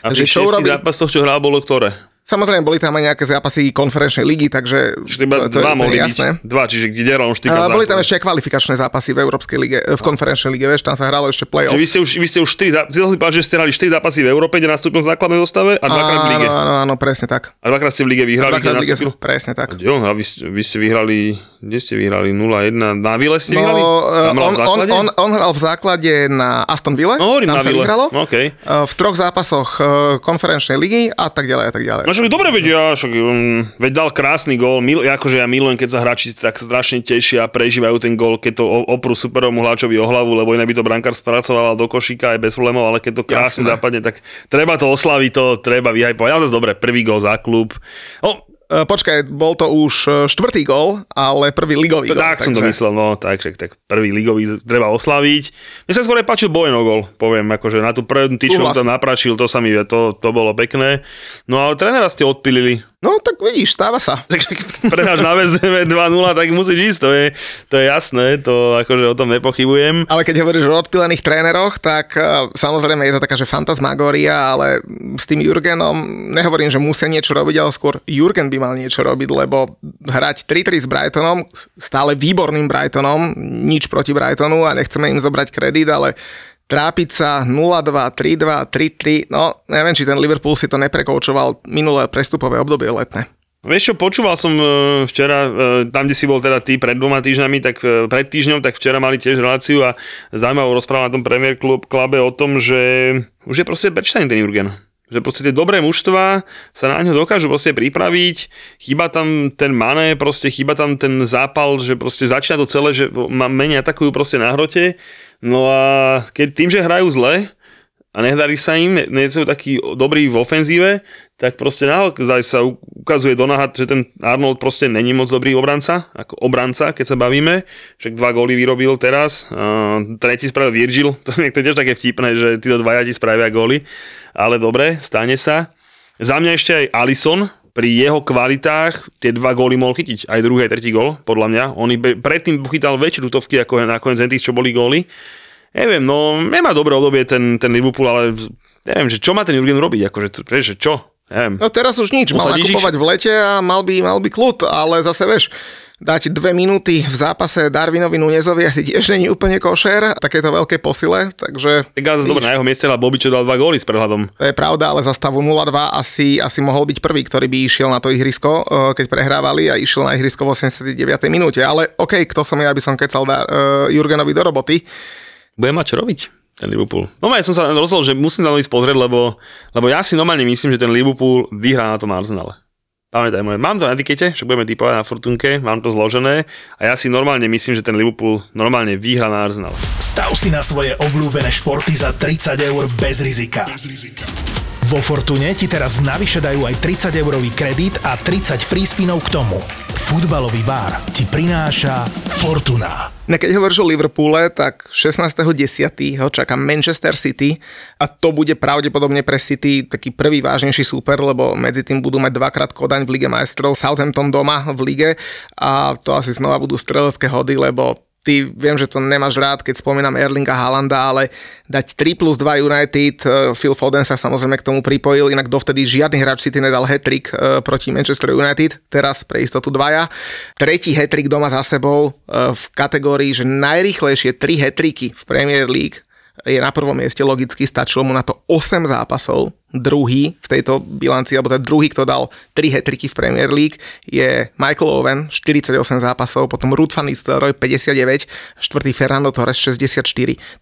A Takže čo urobí... zápasoch, čo hral, bolo ktoré? Samozrejme, boli tam aj nejaké zápasy konferenčnej ligy, takže čiže iba to, dva to mohli jasné. byť. Dva, čiže kde hral on A boli tam ešte aj kvalifikačné zápasy v Európskej lige, v konferenčnej lige, vieš, tam sa hralo ešte play-off. Čiže vy ste už, vy ste už 4, že ste hrali 4 zápasy v Európe, kde nastúpil v základnej zostave a dvakrát v lige. Áno, áno, presne tak. A dvakrát ste v lige vyhrali, kde nastúpil? Presne tak. Jo, a vy, vy ste vyhrali, kde ste vyhrali 0-1, na Vile ste vyhrali? No, on, on, on, on, hral v základe na Aston Ville, no, tam na sa vyhralo. Okay. V troch zápasoch e, konferenčnej ligy a tak ďalej a tak ďalej. No však dobre vedia, však um, veď dal krásny gól. Mil, akože ja milujem, keď sa hráči tak strašne tešia a prežívajú ten gól, keď to oprú superomu hráčovi o hlavu, lebo inak by to brankár spracoval do košíka aj bez problémov, ale keď to krásne Jasné. zapadne, tak treba to oslaviť, to treba vyhajpovať. Ale zase dobre, prvý gól za klub. No, počkaj, bol to už e, štvrtý gol, ale prvý ligový gol. Tak takže... som to myslel, no tak, tak, tak prvý ligový treba oslaviť. Mne sa skôr aj páčil Bojeno gol, poviem, akože na tú prvú tyčku to napračil, to sa mi, to, to bolo pekné. No ale trénera ste odpilili, No tak vidíš, stáva sa. Prehráš na VSDV 2-0, tak musíš ísť, to je, to je jasné, to akože o tom nepochybujem. Ale keď hovoríš o odpilených tréneroch, tak uh, samozrejme je to taká, že fantasmagória, ale s tým Jurgenom nehovorím, že musia niečo robiť, ale skôr Jurgen by mal niečo robiť, lebo hrať 3-3 s Brightonom, stále výborným Brightonom, nič proti Brightonu a nechceme im zobrať kredit, ale trápiť sa 0-2, 3-2, 3-3, no neviem, či ten Liverpool si to neprekoučoval minulé prestupové obdobie letné. Vieš čo, počúval som e, včera, e, tam, kde si bol teda ty pred dvoma týždňami, tak e, pred týždňom, tak včera mali tiež reláciu a zaujímavú rozprávu na tom Premier Club Clube o tom, že už je proste prečítaný ten Jurgen. Že proste tie dobré mužstva sa na ňo dokážu proste pripraviť, chýba tam ten mané, proste chýba tam ten zápal, že proste začína to celé, že menej atakujú proste na hrote No a keď tým, že hrajú zle a nedarí sa im, nie sú takí dobrí v ofenzíve, tak proste naozaj sa ukazuje do náhad, že ten Arnold proste není moc dobrý obranca, ako obranca, keď sa bavíme. Však dva góly vyrobil teraz, a tretí spravil Virgil, to je tiež také vtipné, že títo dvaja ti spravia góly, ale dobre, stane sa. Za mňa ešte aj Alison, pri jeho kvalitách tie dva góly mohol chytiť. Aj druhý, aj tretí gól, podľa mňa. On predtým chytal väčšie tutovky ako nakoniec tých, čo boli góly. Neviem, no nemá dobré obdobie ten, ten Liverpool, ale neviem, že čo má ten Jurgen robiť, akože, vieš, že čo? Neviem. No teraz už nič, mal nakupovať v lete a mal by, mal by kľud, ale zase vieš, dať dve minúty v zápase Darwinovi Nunezovi asi tiež není úplne košer, takéto veľké posile, takže... Tak ale dobre, na jeho mieste ale Bobby, čo dal dva góly s prehľadom. To je pravda, ale za stavu 0-2 asi, asi mohol byť prvý, ktorý by išiel na to ihrisko, eh, keď prehrávali a išiel na ihrisko v 89. minúte. Ale OK, kto som ja, aby som kecal da, uh, Jurgenovi do roboty. Bude mať čo robiť ten Liverpool. No ja som sa rozhodol, že musím sa ísť pozrieť, lebo, lebo ja si normálne myslím, že ten Liverpool vyhrá na tom Arsenale. Pamätaj moje, mám to na etikete, že budeme typovať na Fortunke, mám to zložené a ja si normálne myslím, že ten Liverpool normálne vyhrá na Arsenal. Stav si na svoje obľúbené športy za 30 eur bez rizika. Bez rizika. Vo Fortune ti teraz navyše dajú aj 30 eurový kredit a 30 free spinov k tomu. Futbalový bar ti prináša Fortuna. Ne, keď hovoríš o Liverpoole, tak 16.10. ho čaká Manchester City a to bude pravdepodobne pre City taký prvý vážnejší súper, lebo medzi tým budú mať dvakrát Kodaň v Lige majstrov, Southampton doma v lige a to asi znova budú strelecké hody, lebo ty viem, že to nemáš rád, keď spomínam Erlinga Halanda, ale dať 3 plus 2 United, eh, Phil Foden sa samozrejme k tomu pripojil, inak dovtedy žiadny hráč City nedal hat-trick eh, proti Manchester United, teraz pre istotu dvaja. Tretí hat-trick doma za sebou eh, v kategórii, že najrýchlejšie 3 hat-tricky v Premier League je na prvom mieste logicky, stačilo mu na to 8 zápasov. Druhý v tejto bilanci, alebo ten druhý, kto dal 3 hetriky v Premier League, je Michael Owen, 48 zápasov, potom Ruth van Nistelrooy 59, štvrtý Fernando Torres 64.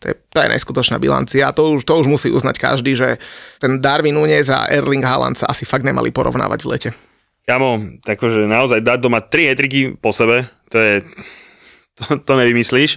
To je, to je neskutočná bilancia a to už, to už musí uznať každý, že ten Darwin Nunez a Erling Haaland sa asi fakt nemali porovnávať v lete. Kamo, takže naozaj dať doma 3 hetriky po sebe, to je, to, to nevymyslíš.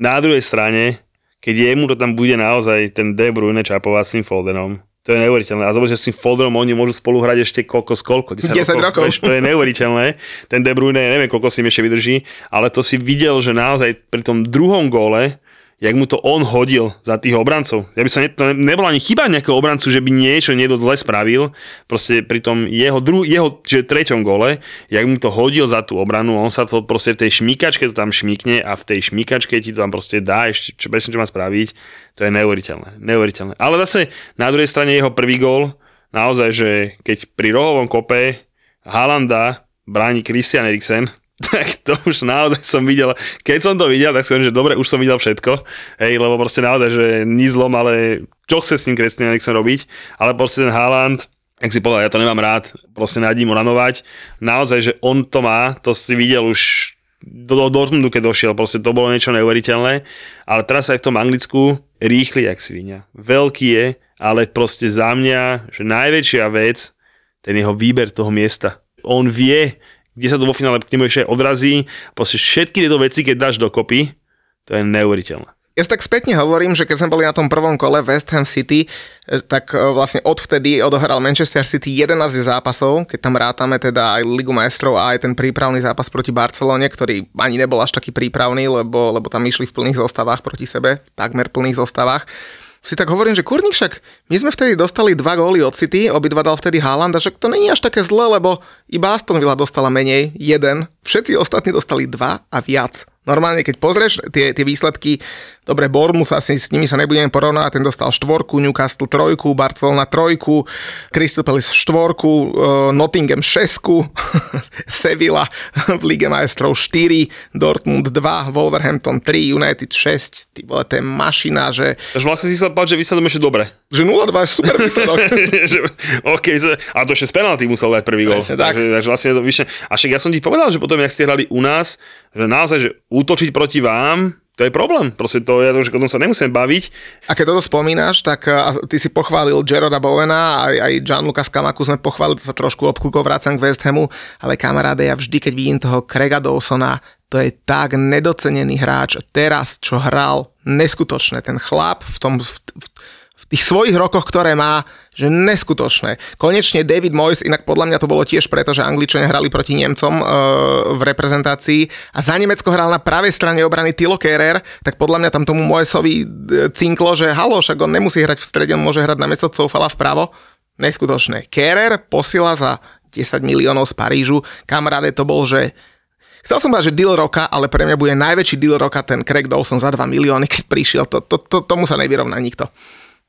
Na druhej strane, keď jemu to tam bude naozaj ten De Bruyne čapovať s tým Fodenom, to je neuveriteľné. A zober, že s tým Fodenom oni môžu spolu hrať ešte koľko, koľko? 10, 10 rokov. rokov. Vieš, to je neuveriteľné. Ten De Bruyne, neviem, koľko si im ešte vydrží, ale to si videl, že naozaj pri tom druhom góle jak mu to on hodil za tých obrancov. Ja by som, ne, to nebola ani chyba nejakého obrancu, že by niečo niekto zle spravil, proste pri tom jeho, dru, jeho že treťom gole, jak mu to hodil za tú obranu, on sa to proste v tej šmíkačke to tam šmíkne a v tej šmíkačke ti to tam proste dá ešte, čo presne čo má spraviť, to je neuveriteľné. neuveriteľné. Ale zase na druhej strane jeho prvý gól, naozaj, že keď pri rohovom kope Halanda bráni Christian Eriksen, tak to už naozaj som videl, keď som to videl, tak som že dobre, už som videl všetko, hej, lebo proste naozaj, že ni zlom, ale čo chce s ním Christian Eriksen robiť, ale proste ten Haaland, ak si povedal, ja to nemám rád, proste nad ním ranovať, naozaj, že on to má, to si videl už do, do Dortmundu, keď došiel, proste to bolo niečo neuveriteľné, ale teraz aj v tom Anglicku rýchly jak svinia. Veľký je, ale proste za mňa, že najväčšia vec, ten jeho výber toho miesta. On vie, kde sa to vo finále k nemu ešte odrazí. Proste všetky tieto veci, keď dáš dokopy, to je neuveriteľné. Ja si tak spätne hovorím, že keď sme boli na tom prvom kole West Ham City, eh, tak eh, vlastne odvtedy odohral Manchester City 11 zápasov, keď tam rátame teda aj Ligu majstrov a aj ten prípravný zápas proti Barcelone, ktorý ani nebol až taký prípravný, lebo, lebo tam išli v plných zostavách proti sebe, takmer plných zostavách si tak hovorím, že kurník však my sme vtedy dostali dva góly od City, obidva dal vtedy Haaland a však to není až také zle, lebo iba Aston Villa dostala menej, jeden, všetci ostatní dostali dva a viac. Normálne, keď pozrieš tie, tie výsledky, dobre, Bournemouth asi s nimi sa nebudeme porovnávať, ten dostal štvorku, Newcastle trojku, Barcelona trojku, Crystal Palace štvorku, uh, Nottingham šesku, Sevilla v Lige majstrov 4, Dortmund 2, Wolverhampton 3, United 6, ty vole, to je mašina, že... Takže vlastne si sa páči, že výsledom ešte dobre. Že 0-2 je super výsledok. OK, a to ešte z penalty musel dať prvý gol. tak. Takže, takže vlastne to vyššie. A však ja som ti povedal, že potom, jak ste hrali u nás, že naozaj, že útočiť proti vám, to je problém. Proste to, ja to už o tom sa nemusím baviť. A keď toto spomínaš, tak a ty si pochválil Jeroda Bowena, aj, aj Gianluca Skamaku sme pochválili, to sa trošku obklukov vrácam k West Hamu, ale kamaráde, ja vždy, keď vidím toho Craiga Dawsona, to je tak nedocenený hráč. Teraz, čo hral, neskutočné. Ten chlap v tom, v, v tých svojich rokoch, ktoré má, že neskutočné. Konečne David Moyes, inak podľa mňa to bolo tiež preto, že Angličania hrali proti Nemcom e, v reprezentácii a za Nemecko hral na pravej strane obrany Tilo Kerer, tak podľa mňa tam tomu Moyesovi e, cinklo, že halo, však on nemusí hrať v strede, on môže hrať na miesto Coufala vpravo. Neskutočné. Kerer posiela za 10 miliónov z Parížu. Kamaráde, to bol, že Chcel som povedať, že deal roka, ale pre mňa bude najväčší deal roka ten Craig Dawson za 2 milióny, keď prišiel. To, to, to, tomu sa nevyrovná nikto.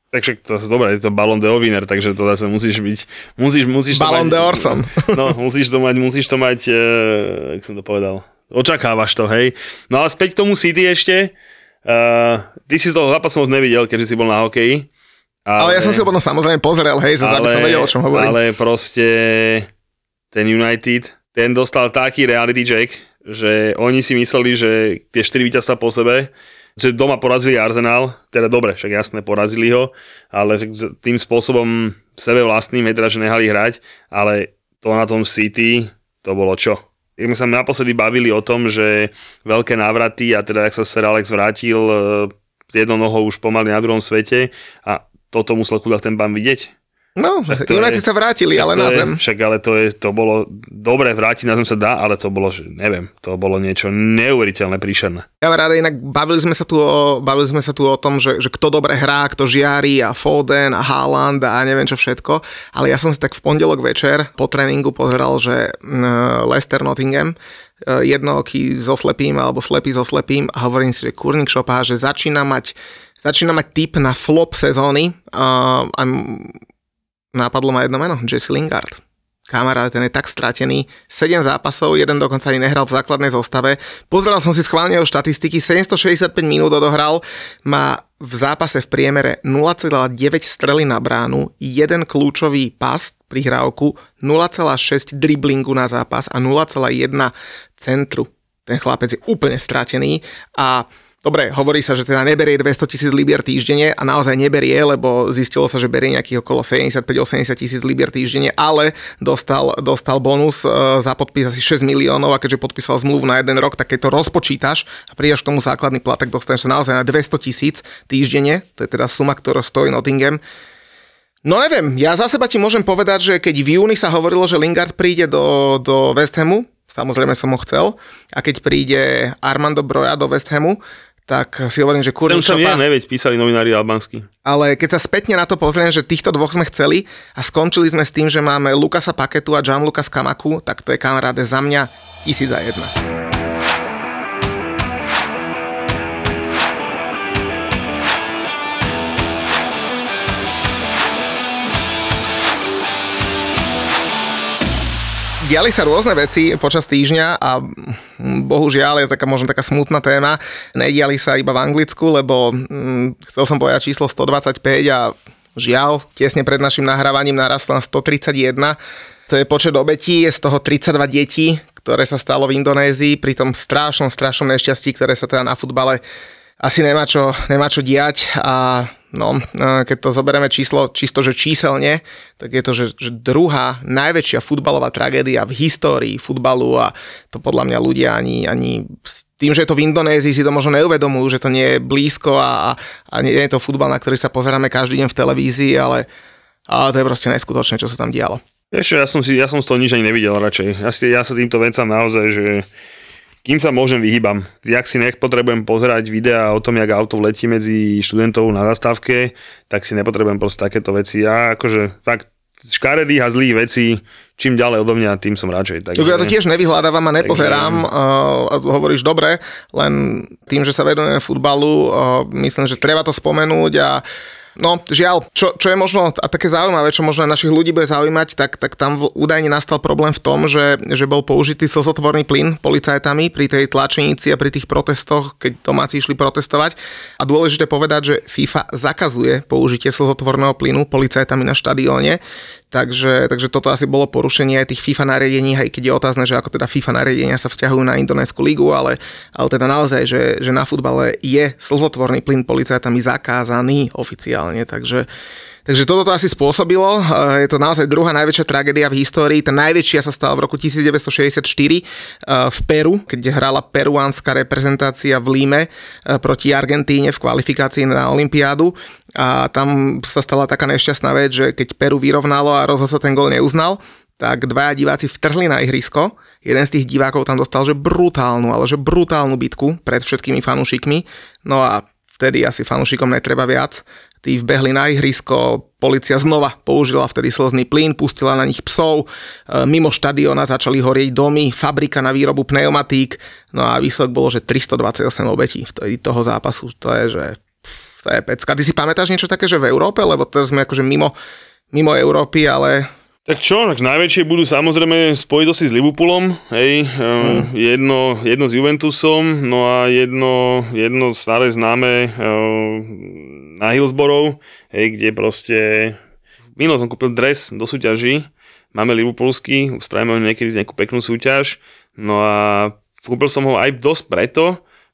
Takže to je dobré, je to Ballon de Winner, takže to zase musíš byť, musíš, musíš Ballon to mať, de Orson. No, musíš to mať, musíš to mať, uh, jak som to povedal, očakávaš to, hej. No ale späť k tomu City ešte, uh, ty si toho zápasu moc nevidel, keďže si bol na hokeji. Ale, ale ja som si ho potom samozrejme pozrel, hej, za aby som vedel, o čom hovorím. Ale proste ten United, ten dostal taký reality check, že oni si mysleli, že tie 4 víťazstva po sebe, že doma porazili Arsenal, teda dobre, však jasné, porazili ho, ale tým spôsobom sebe vlastným, teda, že nehali hrať, ale to na tom City, to bolo čo? My sa naposledy bavili o tom, že veľké návraty a teda, ak sa Sir Alex vrátil e, jednou nohou už pomaly na druhom svete a toto musel chudák ten ban vidieť. No, United je, sa vrátili, ale na zem. Však ale to, je, to bolo dobre, vrátiť na zem sa dá, ale to bolo, že neviem, to bolo niečo neuveriteľné, príšerné. Ja rád, inak bavili sme sa tu o, bavili sme sa tu o tom, že, že kto dobre hrá, kto žiari a Foden a Haaland a neviem čo všetko, ale ja som si tak v pondelok večer po tréningu pozeral, že uh, Leicester Nottingham uh, jednooký so slepým alebo slepý so slepým a hovorím si, že kurník šopá, že začína mať začína mať typ na flop sezóny uh, a Nápadlo ma jedno meno, Jesse Lingard. Kamarát, ten je tak stratený. 7 zápasov, jeden dokonca ani nehral v základnej zostave. Pozeral som si schválne o štatistiky, 765 minút odohral, má v zápase v priemere 0,9 strely na bránu, jeden kľúčový pas, prihrávku, 0,6 driblingu na zápas a 0,1 centru. Ten chlapec je úplne stratený a Dobre, hovorí sa, že teda neberie 200 tisíc libier týždenne a naozaj neberie, lebo zistilo sa, že berie nejakých okolo 75-80 tisíc libier týždenne, ale dostal, dostal bonus e, za podpis asi 6 miliónov a keďže podpísal zmluvu na jeden rok, tak keď to rozpočítaš a prídeš k tomu základný plat, tak dostaneš sa naozaj na 200 tisíc týždenne, to je teda suma, ktorá stojí Nottingham. No neviem, ja za seba ti môžem povedať, že keď v júni sa hovorilo, že Lingard príde do, do West Hamu, samozrejme som ho chcel, a keď príde Armando Broja do West Hamu, tak si hovorím, že je, šopa. neveď, písali novinári albánsky. Ale keď sa spätne na to pozriem, že týchto dvoch sme chceli a skončili sme s tým, že máme Lukasa Paketu a Gianluca Skamaku, tak to je kamaráde za mňa tisíc za jedna. Diali sa rôzne veci počas týždňa a mm, bohužiaľ je taká možno taká smutná téma. Nediali sa iba v Anglicku, lebo mm, chcel som povedať číslo 125 a žiaľ, tesne pred našim nahrávaním narastlo na 131. To je počet obetí, je z toho 32 detí, ktoré sa stalo v Indonézii pri tom strašnom, strašnom nešťastí, ktoré sa teda na futbale asi nemá čo, nemá čo diať a no, e, keď to zoberieme číslo, čisto, že číselne, tak je to, že, že druhá najväčšia futbalová tragédia v histórii futbalu a to podľa mňa ľudia ani, ani tým, že je to v Indonézii, si to možno neuvedomujú, že to nie je blízko a, a nie je to futbal, na ktorý sa pozeráme každý deň v televízii, ale, ale to je proste neskutočné, čo sa tam dialo. Ešte ja som, si, ja som z toho nič ani nevidel radšej. Ja, si, ja sa týmto vecam naozaj, že kým sa môžem, vyhýbam. Jak si nech potrebujem pozerať videa o tom, jak auto letí medzi študentov na zastávke, tak si nepotrebujem proste takéto veci. Ja akože fakt škaredých a zlých vecí, čím ďalej odo mňa, tým som radšej. Takže... Ja to tiež nevyhľadávam a nepozerám, uh, a hovoríš dobre, len tým, že sa vedujeme futbalu, uh, myslím, že treba to spomenúť a No, žiaľ, čo, čo je možno a také zaujímavé, čo možno našich ľudí bude zaujímať, tak, tak tam v- údajne nastal problém v tom, že, že bol použitý slzotvorný plyn policajtami pri tej tlačenici a pri tých protestoch, keď domáci išli protestovať. A dôležité povedať, že FIFA zakazuje použitie slzotvorného plynu policajtami na štadióne. Takže, takže toto asi bolo porušenie aj tých FIFA nariadení, aj keď je otázne, že ako teda FIFA nariadenia sa vzťahujú na Indonésku ligu, ale, ale teda naozaj, že, že na futbale je slzotvorný plyn policajtami zakázaný oficiálne, takže Takže toto to asi spôsobilo. Eh, Je to naozaj druhá najväčšia tragédia v histórii. Tá najväčšia sa stala v roku 1964 eh, v Peru, keď hrala peruánska reprezentácia v Líme eh, proti Argentíne v kvalifikácii na Olympiádu. A tam sa stala taká nešťastná vec, že keď Peru vyrovnalo a rozhodca ten gol neuznal, tak dvaja diváci vtrhli na ihrisko. Jeden z tých divákov tam dostal, že brutálnu, ale že brutálnu bitku pred všetkými fanúšikmi. No a vtedy asi fanúšikom netreba viac. Tí vbehli na ihrisko, policia znova použila vtedy slzný plyn, pustila na nich psov, e, mimo štadiona začali horieť domy, fabrika na výrobu pneumatík, no a výsledok bolo, že 328 obetí vtedy toho zápasu. To je, že to je pecka. Ty si pamätáš niečo také, že v Európe, lebo teraz sme akože mimo, mimo Európy, ale Tak čo, tak najväčšie budú samozrejme spojitosti s Liverpoolom, hej, mm. jedno, jedno s Juventusom, no a jedno, jedno staré známe na Hillsborough, hej, kde proste, minul som kúpil dres do súťaží, máme Liverpoolský, spravíme niekedy nejakú peknú súťaž, no a kúpil som ho aj dosť preto,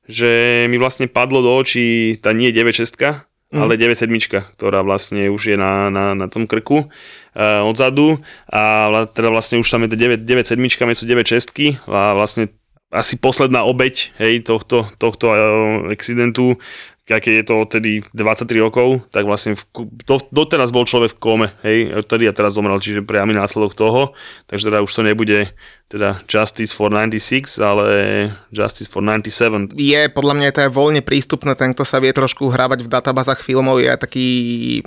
že mi vlastne padlo do očí tá nie 96 mm. ale 97, ktorá vlastne už je na, na, na tom krku uh, odzadu a teda vlastne už tam je 9, 9 sedmička miesto 9 šestky a vlastne asi posledná obeď hej, tohto, tohto uh, accidentu, keď je to odtedy 23 rokov, tak vlastne v, do, doteraz bol človek v kome, hej, odtedy a teraz zomrel, čiže priamy následok toho, takže teda už to nebude teda Justice for 96, ale Justice for 97. je podľa mňa to je voľne prístupné, ten, kto sa vie trošku hrávať v databázach filmov, je taký,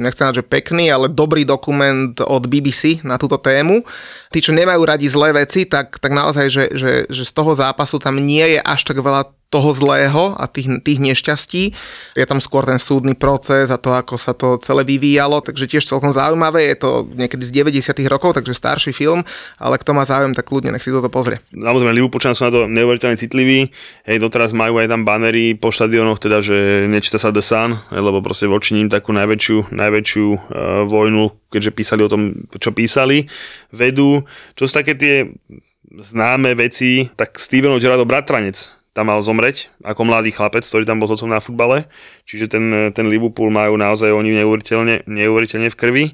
nechcem že pekný, ale dobrý dokument od BBC na túto tému. Tí, čo nemajú radi zlé veci, tak, tak naozaj, že, že, že z toho zápasu tam nie je až tak veľa toho zlého a tých, tých nešťastí. Je tam skôr ten súdny proces a to, ako sa to celé vyvíjalo, takže tiež celkom zaujímavé. Je to niekedy z 90 rokov, takže starší film, ale kto má záujem, tak ľudne nech si toto pozrie. Samozrejme, Liverpoolčania sú na to neuveriteľne citliví. Hej, doteraz majú aj tam banery po štadionoch, teda, že nečíta sa The Sun, lebo proste voči ním takú najväčšiu, najväčšiu uh, vojnu, keďže písali o tom, čo písali, vedú. Čo sú také tie známe veci, tak Steven Gerrardov bratranec tam mal zomreť ako mladý chlapec, ktorý tam bol s otcom na futbale. Čiže ten, ten Liverpool majú naozaj oni neuveriteľne, neuveriteľne v krvi.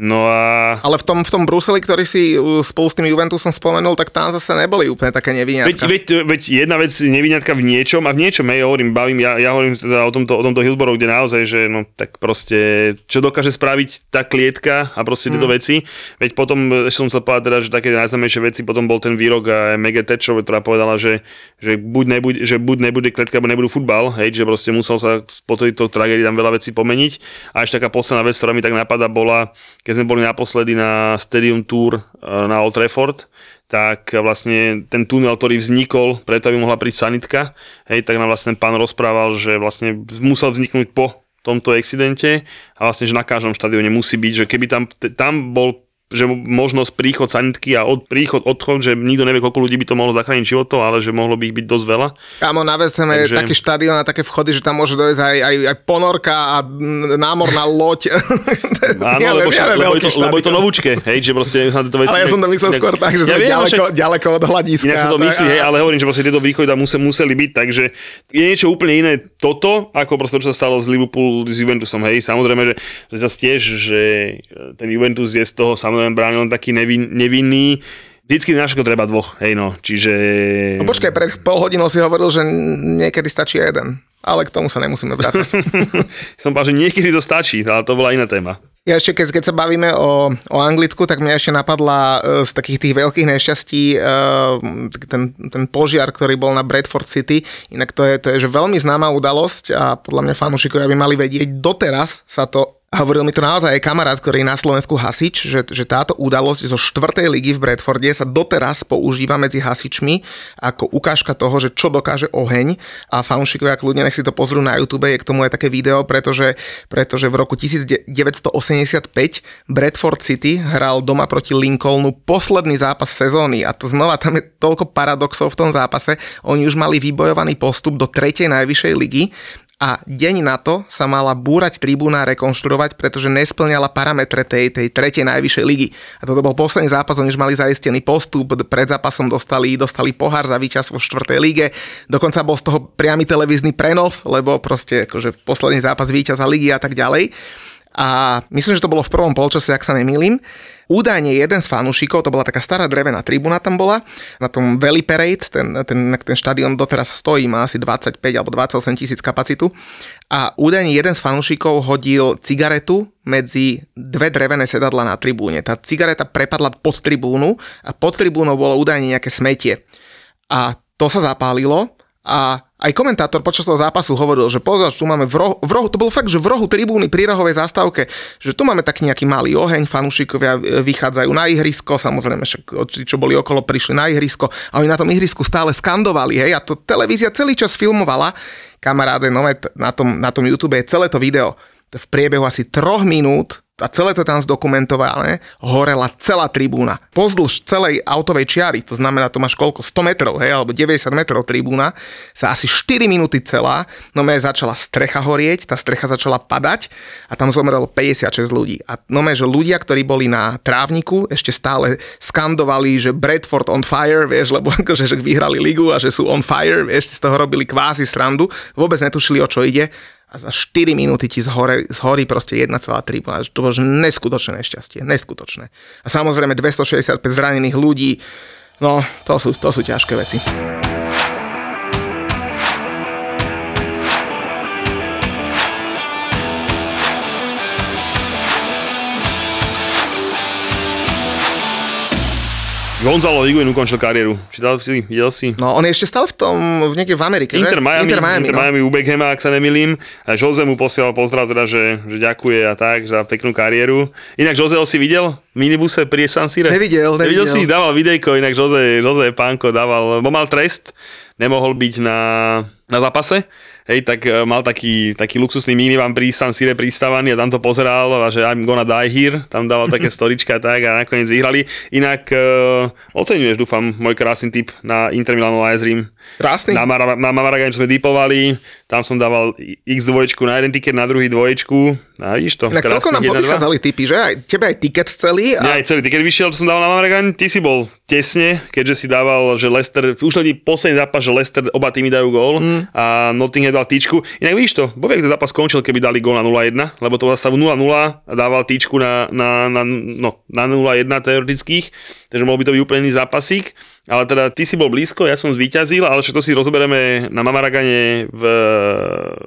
No a... Ale v tom, v tom Bruseli, ktorý si uh, spolu s tým Juventusom spomenul, tak tam zase neboli úplne také Veď, neviňatka. veď, veď jedna vec nevyňatka v niečom a v niečom, hej, hovorím, bavím, ja, ja hovorím teda o tomto, o tomto Hillsborough, kde naozaj, že no tak proste, čo dokáže spraviť tá klietka a proste tieto Mm. veci. Veď potom, ešte som chcel povedať teda, že také najznámejšie veci, potom bol ten výrok aj Mega Thatcherovej, ktorá povedala, že, že, buď nebude, že buď nebude klietka, alebo nebudú futbal, hej, že proste musel sa po tejto tragédii tam veľa vecí pomeniť. A ešte taká posledná vec, ktorá mi tak napadá, bola, keď sme boli naposledy na Stadium Tour e, na Old Trafford, tak vlastne ten tunel, ktorý vznikol, preto aby mohla prísť sanitka, hej, tak nám vlastne pán rozprával, že vlastne musel vzniknúť po tomto excidente a vlastne, že na každom štadióne musí byť, že keby tam, tam bol že možnosť príchod sanitky a od, príchod, odchod, že nikto nevie, koľko ľudí by to mohlo zachrániť životov, ale že mohlo by ich byť dosť veľa. Kámo, navezeme Takže- Takže... taký štadión a také vchody, že tam môže dojsť aj, aj, aj ponorka a námorná loď. Áno, Ja lebo, ja lebo, je to, lebo je to novúčke, hej, že proste tieto veci... Ale ja som to myslel skôr tak, že ja sme viem, ďaleko, však- ďaleko od hľadiska. Inak sa to myslí, a- hej, ale hovorím, že proste tieto východy tam museli, museli byť, takže je niečo úplne iné toto, ako proste čo sa stalo z Liverpool s Juventusom, hej. Samozrejme, že, že tiež, že ten Juventus je z toho samozrejme bránil len taký nevin, nevinný. Vždycky na všetko treba dvoch, hej no, čiže... No počkaj, pred pol hodinou si hovoril, že niekedy stačí jeden. Ale k tomu sa nemusíme vrácať. Som povedal, že niekedy to stačí, ale to bola iná téma. Ja ešte, keď, keď sa bavíme o, o Anglicku, tak mňa ešte napadla e, z takých tých veľkých nešťastí e, ten, ten požiar, ktorý bol na Bradford City. Inak to je, to je že veľmi známa udalosť a podľa mňa fanúšikovia by mali vedieť, doteraz sa to a hovoril mi to naozaj aj kamarát, ktorý je na Slovensku hasič, že, že táto udalosť zo štvrtej ligy v Bradforde sa doteraz používa medzi hasičmi ako ukážka toho, že čo dokáže oheň. A fanúšikovia kľudne nech si to pozrú na YouTube, je k tomu aj také video, pretože, pretože v roku 1985 Bradford City hral doma proti Lincolnu posledný zápas sezóny. A to znova tam je toľko paradoxov v tom zápase. Oni už mali vybojovaný postup do tretej najvyššej ligy a deň na to sa mala búrať tribúna rekonštruovať, pretože nesplňala parametre tej, tej tretej najvyššej ligy. A toto bol posledný zápas, oni už mali zaistený postup, pred zápasom dostali, dostali pohár za víťazstvo v štvrtej lige, dokonca bol z toho priamy televízny prenos, lebo proste akože posledný zápas víťaza ligy a tak ďalej. A myslím, že to bolo v prvom polčase, ak sa nemýlim. Údajne jeden z fanúšikov, to bola taká stará drevená tribúna tam bola, na tom Valley Parade, ten, ten, ten štadión doteraz stojí, má asi 25 alebo 28 tisíc kapacitu. A údajne jeden z fanúšikov hodil cigaretu medzi dve drevené sedadla na tribúne. Tá cigareta prepadla pod tribúnu a pod tribúnou bolo údajne nejaké smetie. A to sa zapálilo a aj komentátor počas toho zápasu hovoril, že pozor, tu máme v rohu, v rohu, to bolo fakt, že v rohu tribúny pri rohovej zastávke, že tu máme tak nejaký malý oheň, fanúšikovia e, vychádzajú na ihrisko, samozrejme, však čo boli okolo, prišli na ihrisko a oni na tom ihrisku stále skandovali, hej, a to televízia celý čas filmovala, kamaráde, no na tom, na tom YouTube je celé to video, v priebehu asi troch minút a celé to tam zdokumentované, horela celá tribúna. Pozdĺž celej autovej čiary, to znamená, to máš koľko, 100 metrov, hej, alebo 90 metrov tribúna, sa asi 4 minúty celá, no začala strecha horieť, tá strecha začala padať a tam zomrelo 56 ľudí. A no že ľudia, ktorí boli na trávniku, ešte stále skandovali, že Bradford on fire, vieš, lebo akože že vyhrali ligu a že sú on fire, vieš, si z toho robili kvázi srandu, vôbec netušili, o čo ide a za 4 minúty ti zhore, zhorí proste 1,3. To bolo neskutočné nešťastie, neskutočné. A samozrejme 265 zranených ľudí, no to sú, to sú ťažké veci. Gonzalo Higuain ukončil kariéru. Čítal si, videl si? No on je ešte stále v tom, v niekde v Amerike, Inter že? Miami, Inter Miami, Inter no. Miami u Beckhama, ak sa nemilím. A Jose mu posielal pozdrav teda, že, že ďakuje a tak za peknú kariéru. Inak Joseho si videl v minibuse pri San Sire? Nevidel, Nevidel nevidel. si, dával videjko, inak Jose, Jose Pánko dával, bo mal trest, nemohol byť na, na zápase, hej, tak e, mal taký, taký luxusný minivan pri San Sire pristávaný a tam to pozeral a že I'm gonna die here, tam dával také storička a tak a nakoniec vyhrali. Inak uh, oceňuješ, dúfam, môj krásny tip na Inter Milano AS Rím. Krásny. Na, Mara, na Maragane sme dipovali, tam som dával x2 na jeden tiket, na druhý dvoječku. A vidíš to, Inak celkom nám 1-2. vychádzali typy, že? Aj, tebe aj tiket celý a Ja aj celý tiket vyšiel, som dával na Maragane, ty si bol tesne, keďže si dával, že Leicester, už ledí posledný zápas, že Leicester oba týmy dajú gól mm. a Nottingham dal tyčku. Inak vidíš to, bo to zápas skončil, keby dali gól na 0-1, lebo to zastavu 0-0 a dával tyčku na, na, na, no, na 0-1 teoretických, takže mohol by to byť úplne iný zápasík. Ale teda ty si bol blízko, ja som zvíťazil, ale všetko si rozoberieme na Mamaragane v,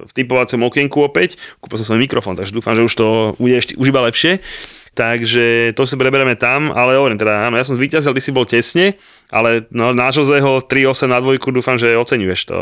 v typovacom okienku opäť. Kúpil som svoj mikrofón, takže dúfam, že už to bude ešte, už iba lepšie. Takže to si preberieme tam, ale hovorím teda, áno, ja som zvíťazil, ty si bol tesne, ale no, na Joseho 3-8 na dvojku dúfam, že oceňuješ to.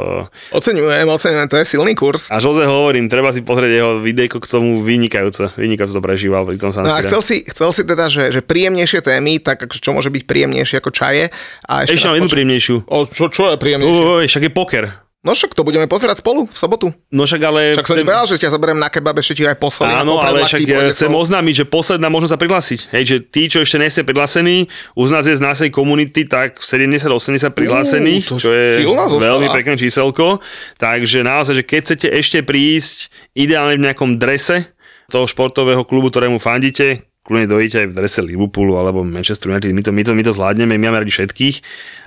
Oceňujem, oceňujem, to je silný kurz. A Jose hovorím, treba si pozrieť jeho videjko k tomu vynikajúce, vynikajúce to prežíval pri tom No a chcel si, chcel si teda, že, že príjemnejšie témy, tak čo môže byť príjemnejšie ako čaje. A ešte, ešte mám jednu príjemnejšiu. O, čo, čo je príjemnejšie? Uj, však je poker. No však to budeme pozerať spolu v sobotu. No však ale... Však som chcem... povedal, že ťa zoberiem na kebab, ešte ti aj posolím. Áno, ale však ja chcem oznámiť, že posledná možnosť sa prihlásiť. Hej, že tí, čo ešte nie ste prihlásení, u nás je z našej komunity tak 70-80 prihlásených, uh, čo je veľmi pekné číselko. Takže naozaj, že keď chcete ešte prísť ideálne v nejakom drese toho športového klubu, ktorému fandíte, kľudne dojdete aj v drese Liverpoolu alebo Manchester United, my to, my to, my to zvládneme, my máme radi všetkých.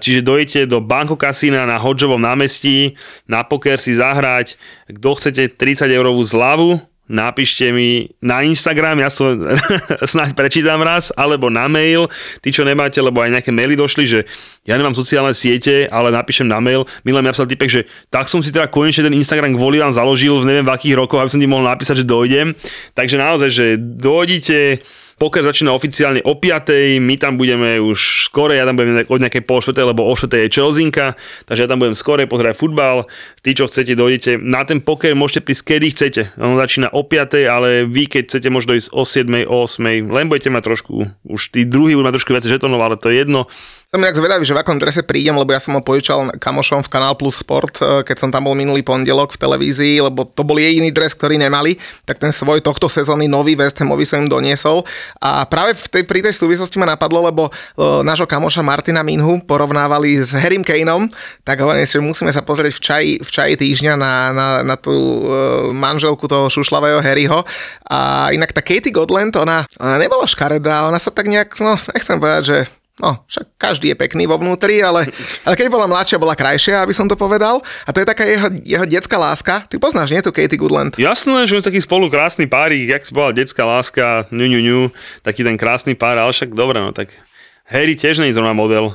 Čiže dojdete do Banko Casina na Hodžovom námestí, na poker si zahrať, kto chcete 30 eurovú zľavu, napíšte mi na Instagram, ja to snáď prečítam raz, alebo na mail, tí, čo nemáte, lebo aj nejaké maily došli, že ja nemám sociálne siete, ale napíšem na mail. Milé mi napísal typek, že tak som si teda konečne ten Instagram kvôli vám založil v neviem v akých rokoch, aby som ti mohol napísať, že dojdem. Takže naozaj, že dojdite, Poker začína oficiálne o 5. My tam budeme už skore, ja tam budem od nejakej pol štvrtej, lebo o štvrtej je Čelzinka, takže ja tam budem skore pozerať futbal. Tí, čo chcete, dojdete. Na ten poker môžete prísť kedy chcete. On začína o 5. ale vy, keď chcete, možno ísť o 7. o 8. Len budete mať trošku, už tí druhí budú mať trošku viac žetonov, ale to je jedno. Som nejak zvedavý, že v akom drese prídem, lebo ja som ho požičal kamošom v Kanál Plus Sport, e, keď som tam bol minulý pondelok v televízii, lebo to bol jediný dres, ktorý nemali, tak ten svoj tohto sezóny nový West Hamový som im doniesol. A práve v tej, pri tej súvislosti ma napadlo, lebo uh, nášho kamoša Martina Minhu porovnávali s Harrym Kaneom, tak hovorím si, že musíme sa pozrieť v čaji, v čaji týždňa na, na, na tú uh, manželku toho šušlavého Harryho. A inak tá Katie Godland, ona, ona nebola škaredá, ona sa tak nejak, no nechcem povedať, že No, však každý je pekný vo vnútri, ale, ale keď bola mladšia, bola krajšia, aby som to povedal. A to je taká jeho, jeho detská láska. Ty poznáš, nie, tu Katie Goodland? Jasné, že je taký spolu krásny párik, jak si povedal, detská láska, ňu, ňu, ňu, taký ten krásny pár, ale však dobre, no tak Harry tiež nie je zrovna model.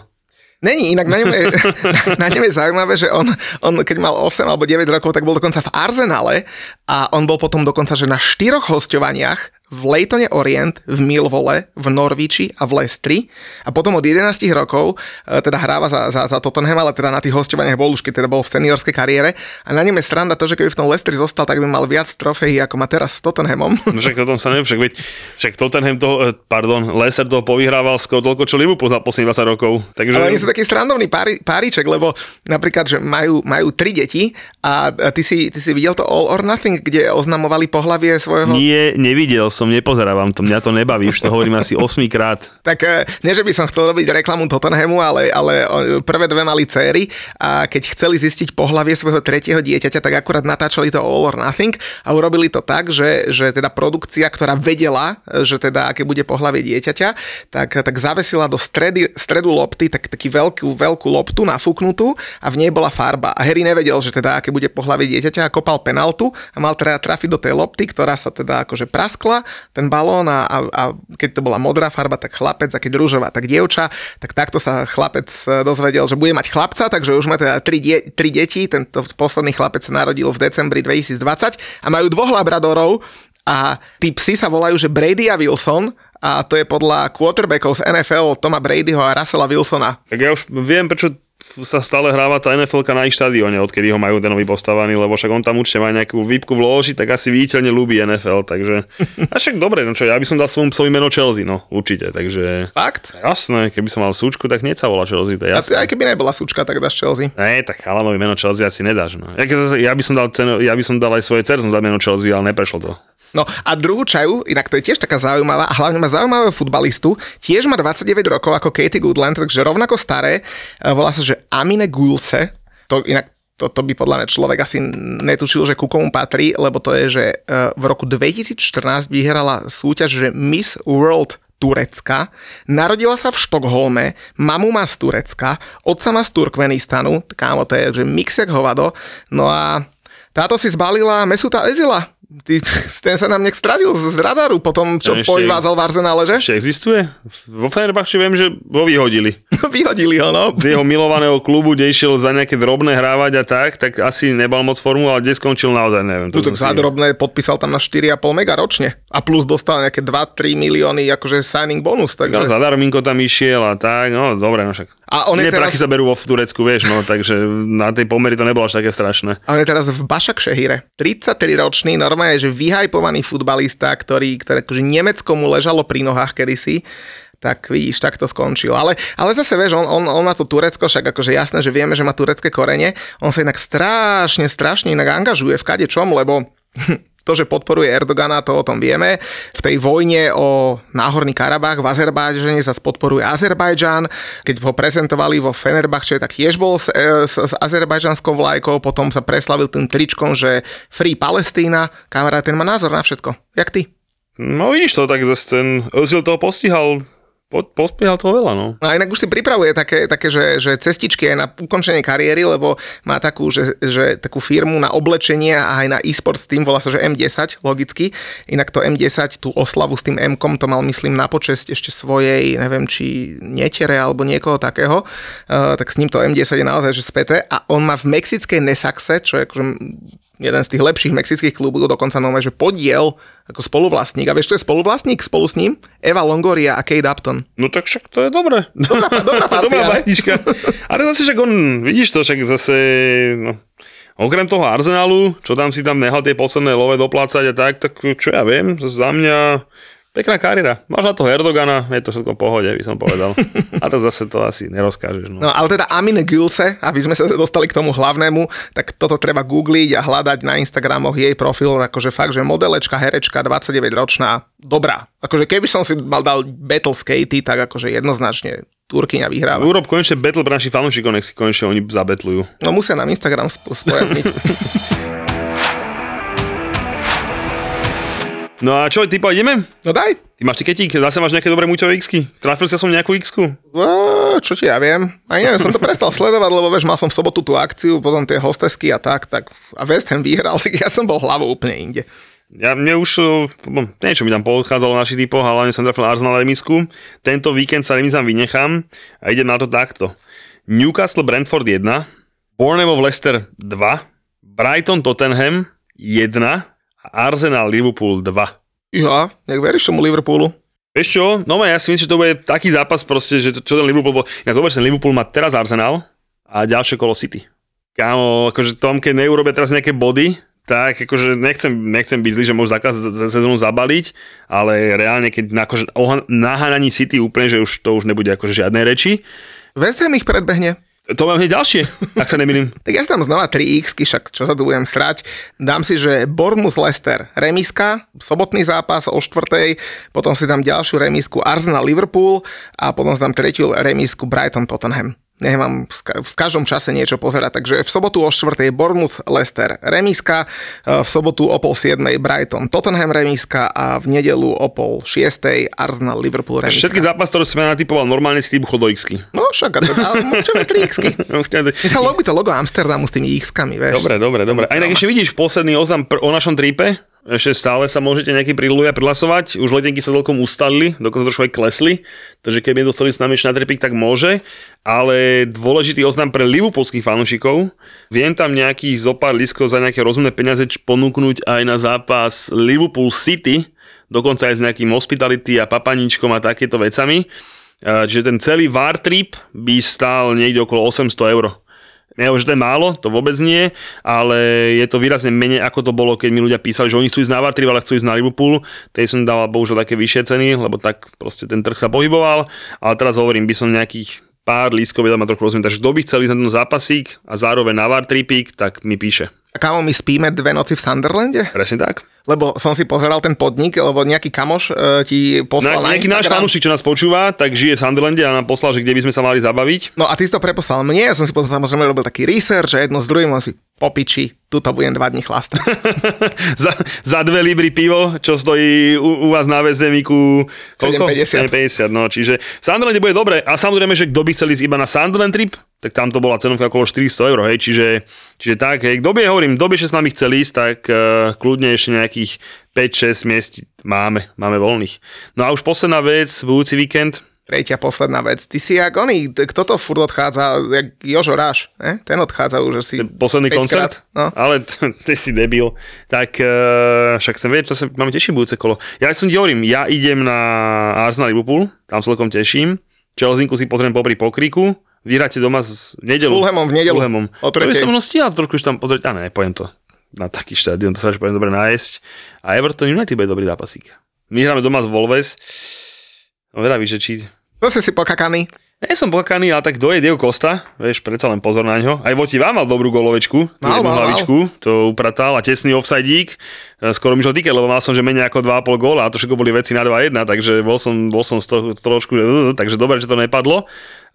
Není, inak na ňom je, na ňom je zaujímavé, že on, on keď mal 8 alebo 9 rokov, tak bol dokonca v Arsenale a on bol potom dokonca, že na štyroch hostovaniach v Leytone Orient, v Milvole, v Norviči a v Lestri a potom od 11 rokov e, teda hráva za, za, za Tottenham, ale teda na tých hostovaniach bol už, keď teda bol v seniorskej kariére a na ňom je sranda to, že keby v tom Lestri zostal, tak by mal viac trofejí ako má teraz s Tottenhamom. No však o tom sa neviem, však, veď, však Tottenham toho, e, pardon, Leicester toho povyhrával skoro toľko, čo Liverpool za posledných 20 rokov. Takže... Ale oni sú taký srandovný pári, páriček, lebo napríklad, že majú, majú tri deti a ty si, ty si videl to All or Nothing, kde oznamovali pohlavie svojho... Nie, nevidel som, nepozerávam to, mňa to nebaví, už to hovorím asi 8 krát. Tak e, nie, že by som chcel robiť reklamu Tottenhamu, ale, ale prvé dve mali céry a keď chceli zistiť pohlavie svojho tretieho dieťaťa, tak akurát natáčali to All or Nothing a urobili to tak, že, že teda produkcia, ktorá vedela, že teda aké bude pohlavie dieťaťa, tak, tak zavesila do stredy, stredu lopty tak, taký veľkú, veľkú loptu nafúknutú a v nej bola farba. A Harry nevedel, že teda aké bude pohlavie dieťaťa a kopal penaltu a mal teda trafiť do tej lopty, ktorá sa teda akože praskla, ten balón a, a, a keď to bola modrá farba, tak chlapec a keď rúžová, tak dievča, tak takto sa chlapec e, dozvedel, že bude mať chlapca, takže už má teda tri, die, tri deti, tento posledný chlapec sa narodil v decembri 2020 a majú dvoch labradorov a tí psi sa volajú, že Brady a Wilson a to je podľa quarterbackov z NFL Toma Bradyho a Russella Wilsona. Tak ja už viem, prečo sa stále hráva tá NFL na ich štadióne, odkedy ho majú ten nový postavaný, lebo však on tam určite má nejakú výpku v loži, tak asi viditeľne ľúbi NFL, takže... A však dobre, no čo, ja by som dal svojmu psovi meno Chelsea, no určite, takže... Fakt? Jasné, keby som mal súčku, tak hneď sa volá Chelsea, to je jasné. A aj keby nebola súčka, tak dáš Chelsea. Ne, tak chalanovi meno Chelsea asi nedáš, no. Ja, ja, by som dal cenu, ja by som dal aj svoje cerzo za meno Chelsea, ale neprešlo to. No a druhú čaju, inak to je tiež taká zaujímavá a hlavne má zaujímavého futbalistu, tiež má 29 rokov ako Katie Goodland, takže rovnako staré, e, volá sa, že Amine Gulse, to inak to, to by podľa mňa človek asi netušil, že ku komu patrí, lebo to je, že e, v roku 2014 vyhrala súťaž, že Miss World Turecka. Narodila sa v Štokholme, mamu má z Turecka, otca má z Turkmenistanu, kámo, to je, že mix jak hovado. No a Táto si zbalila Mesuta Ezila. Ty, ten sa nám nech stradil z radaru potom, čo povyvázal v Arsenále, že? Ešte existuje? Vo Fenerbahče viem, že ho vyhodili. Vyhodili ho, no. Z jeho milovaného klubu, kde išiel za nejaké drobné hrávať a tak, tak asi nebal moc formu, ale kde skončil naozaj, neviem. Tuto som si- zadrobné podpísal tam na 4,5 mega ročne. A plus dostal nejaké 2-3 milióny akože signing bonus. No, Takže... za darminko tam išiel a tak, no dobre, no však. A on je Iné teraz- prachy sa berú vo v Turecku, vieš, no, takže na tej pomery to nebolo až také strašné. A on je teraz v Bašakšehire. 33 ročný, normálne, že vyhajpovaný futbalista, ktorý, ktoré akože Nemecko mu ležalo pri nohách kedysi tak vidíš, tak to skončil. Ale, ale zase vieš, on, on, on má to Turecko, však akože jasné, že vieme, že má turecké korene, on sa inak strašne, strašne inak angažuje v kade čom, lebo to, že podporuje Erdogana, to o tom vieme. V tej vojne o Náhorný Karabach v Azerbajdžane sa podporuje Azerbajdžan. Keď ho prezentovali vo Fenerbahče, tak tiež bol s, e, s, s azerbajdžanskou vlajkou, potom sa preslavil tým tričkom, že Free Palestína. Kamarát, ten má názor na všetko. Jak ty? No vidíš to, tak zase ten Özil toho postihal, po, pospíhal toho veľa, no. No a inak už si pripravuje také, také že, že cestičky aj na ukončenie kariéry, lebo má takú, že, že takú firmu na oblečenie a aj na e-sport s tým, volá sa, že M10, logicky. Inak to M10, tú oslavu s tým M-kom, to mal myslím na počesť ešte svojej, neviem, či netere alebo niekoho takého, uh, tak s ním to M10 je naozaj že späté a on má v mexickej Nesaxe, čo je akože jeden z tých lepších mexických klubov, dokonca normálne, že podiel ako spoluvlastník. A vieš, čo je spoluvlastník spolu s ním? Eva Longoria a Kate Upton. No tak však to je dobré. Dobrá, dobrá partia, dobrá partička. Ale zase však on, vidíš to, však zase, no, okrem toho Arsenalu, čo tam si tam nehal tie posledné love doplácať a tak, tak čo ja viem, za mňa pekná kariéra. Máš na toho Erdogana, je to všetko v pohode, by som povedal. A to zase to asi nerozkážeš. No. No ale teda Amine Gülse, aby sme sa dostali k tomu hlavnému, tak toto treba googliť a hľadať na Instagramoch jej profil, akože fakt, že modelečka, herečka, 29 ročná, dobrá. Akože keby som si mal dal battle skatey, tak akože jednoznačne Turkyňa vyhráva. Urob konečne battle pre našich fanúšikov, nech si konečne oni zabetlujú. No musia nám Instagram sp- spojazniť. No a čo, ty ideme? No daj. Ty máš tiketík, zase máš nejaké dobré muťové x Trafil si som nejakú x No, čo ti ja viem. A neviem, som to prestal sledovať, lebo vieš, mal som v sobotu tú akciu, potom tie hostesky a tak, tak a West Ham vyhral, tak ja som bol hlavou úplne inde. Ja, mne už, eh, niečo mi tam podchádzalo na našich typoch, ale hlavne som trafil na Arsenal remisku. Tento víkend sa remizám vynechám a idem na to takto. Newcastle Brentford 1, Bournemouth Leicester 2, Brighton Tottenham 1 a Arsenal Liverpool 2. Ja, jak veríš tomu Liverpoolu? Vieš čo? No ja si myslím, že to bude taký zápas proste, že čo ten Liverpool bol. Ja zober, ten Liverpool má teraz Arsenal a ďalšie kolo City. Kámo, akože Tom, keď neurobia teraz nejaké body, tak akože nechcem, nechcem byť zlý, že môžu zákaz za sezónu zabaliť, ale reálne, keď na, akože, naháňaní City úplne, že už to už nebude akože žiadnej reči. West Ham ich predbehne. To mám hneď ďalšie, ak sa nemýlim. Tak ja si tam znova 3 x však čo sa tu budem srať. Dám si, že Bournemouth Leicester remiska, sobotný zápas o štvrtej, potom si dám ďalšiu remisku Arsenal Liverpool a potom si dám tretiu remisku Brighton Tottenham. Nech mám v ka- v každom čase niečo pozerať. Takže v sobotu o 4. Bournemouth Leicester remiska, e, v sobotu o pol 7. Brighton Tottenham remiska a v nedelu o pol 6. Arsenal Liverpool remiska. Všetky zápasy, ktoré som ja natypoval, normálne si typuchol do x No však, a teda môžeme 3 x Mi sa ľúbi to logo Amsterdamu s tými x-kami, vieš. Dobre, dobre, dobre. A inak ešte vidíš posledný oznam o našom tripe, ešte stále sa môžete nejakí ľudia prihlasovať. Už letenky sa celkom ustalili, dokonca trošku aj klesli. Takže keby niekto s nami ešte na tripik, tak môže. Ale dôležitý oznam pre liverpoolských fanúšikov. Viem tam nejakých zopár lískov za nejaké rozumné peniaze ponúknuť aj na zápas Liverpool City, dokonca aj s nejakým hospitality a papaničkom a takéto vecami. Čiže ten celý VAR trip by stál niekde okolo 800 eur. Nie, že to je málo, to vôbec nie, ale je to výrazne menej, ako to bolo, keď mi ľudia písali, že oni chcú ísť na Vartrip, ale chcú ísť na Liverpool. Tej som dal bohužiaľ také vyššie ceny, lebo tak proste ten trh sa pohyboval. Ale teraz hovorím, by som nejakých pár lístkov vedel ma trochu rozumieť. Takže kto by chcel ísť na ten zápasík a zároveň na Vartripík, tak mi píše. A kámo, my spíme dve noci v Sunderlande? Presne tak. Lebo som si pozeral ten podnik, lebo nejaký kamoš e, ti poslal Na, na, nejaký náš fanúšik, čo nás počúva, tak žije v Sunderlande a nám poslal, že kde by sme sa mali zabaviť. No a ty si to preposlal mne, ja som si potom samozrejme robil taký research a jedno s druhým, on si po piči, tuto budem dva dní chlastať. za, za dve libry pivo, čo stojí u, u vás na väzdemiku 7,50. 7,50, no, čiže v Sunderlande bude dobre. A samozrejme, že kto by chcel ísť iba na Sunderland trip, tak tam to bola cenovka okolo 400 eur, hej, čiže, čiže tak, hej, kto by, hovorím, kto by ešte s nami chcel ísť, tak uh, kľudne ešte nejakých 5-6 miest máme, máme voľných. No a už posledná vec, budúci víkend, Tretia posledná vec. Ty si jak oný, kto to furt odchádza, jak Jožo Ráš, ne? Ten odchádza už asi posledný 5 koncert, krát. No. ale t- ty si debil. Tak uh, však sem vie, čo sa máme teší budúce kolo. Ja som ti hovorím, ja idem na Arsenal Liverpool, tam celkom teším. Chelsea si pozriem popri pokriku, vyhráte doma z nedelu. S Fulhamom v nedelu. Fulhamom. O To by tretej. som stíhal trošku už tam pozrieť, a ne, nepojem to na taký štadión, to sa až poviem dobre nájsť. A Everton United bude dobrý zápasík. My hráme doma z Wolves. No vedavý, že či Zase si pokakaný. nie som pokaný, ale tak doje Diego Costa, vieš, predsa len pozor na ňo. Aj Voti vám mal dobrú golovečku, tú Mal, jednu mal, hlavičku, to upratal a tesný offsideík. E, Skoro mi šlo týkať, lebo mal som, že menej ako 2,5 góla a to všetko boli veci na 2-1, takže bol som, bol som z toho trošku, uh, takže dobre, že to nepadlo.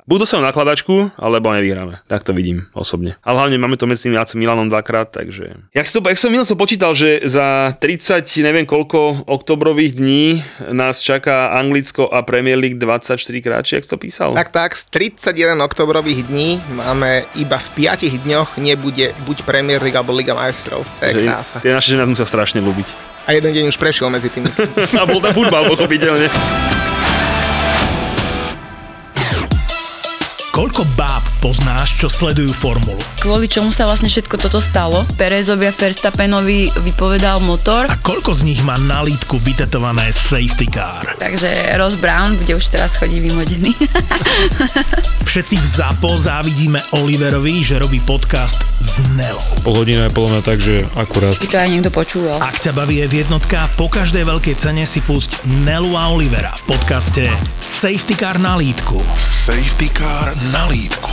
Budú sa nakladačku, alebo nevyhráme. Tak to vidím osobne. Ale hlavne máme to medzi tým AC Milanom dvakrát, takže... Jak, si to, jak som minul som počítal, že za 30 neviem koľko oktobrových dní nás čaká Anglicko a Premier League 24 krát, či jak si to písal? Tak tak, z 31 oktobrových dní máme iba v 5 dňoch nebude buď Premier League alebo Liga majstrov. To je Že krása. tie naše ženy nás musia strašne ľúbiť. A jeden deň už prešiel medzi tým. A bol tam futbal, pochopiteľne. Koľko báb poznáš, čo sledujú formulu? Kvôli čomu sa vlastne všetko toto stalo? Perezovi a Verstappenovi vypovedal motor, A koľko z nich má na lítku vytetované safety car? takže Ross Brown bude už teraz chodí vymodený. Všetci v ZAPO závidíme Oliverovi, že robí podcast s Nelou. Pol hodina je podľa mňa tak, že akurát. By to aj niekto počúval. Ak ťa baví je jednotka, po každej veľkej cene si pusť Nelu a Olivera v podcaste Safety Car na lítku. Safety car na lítku.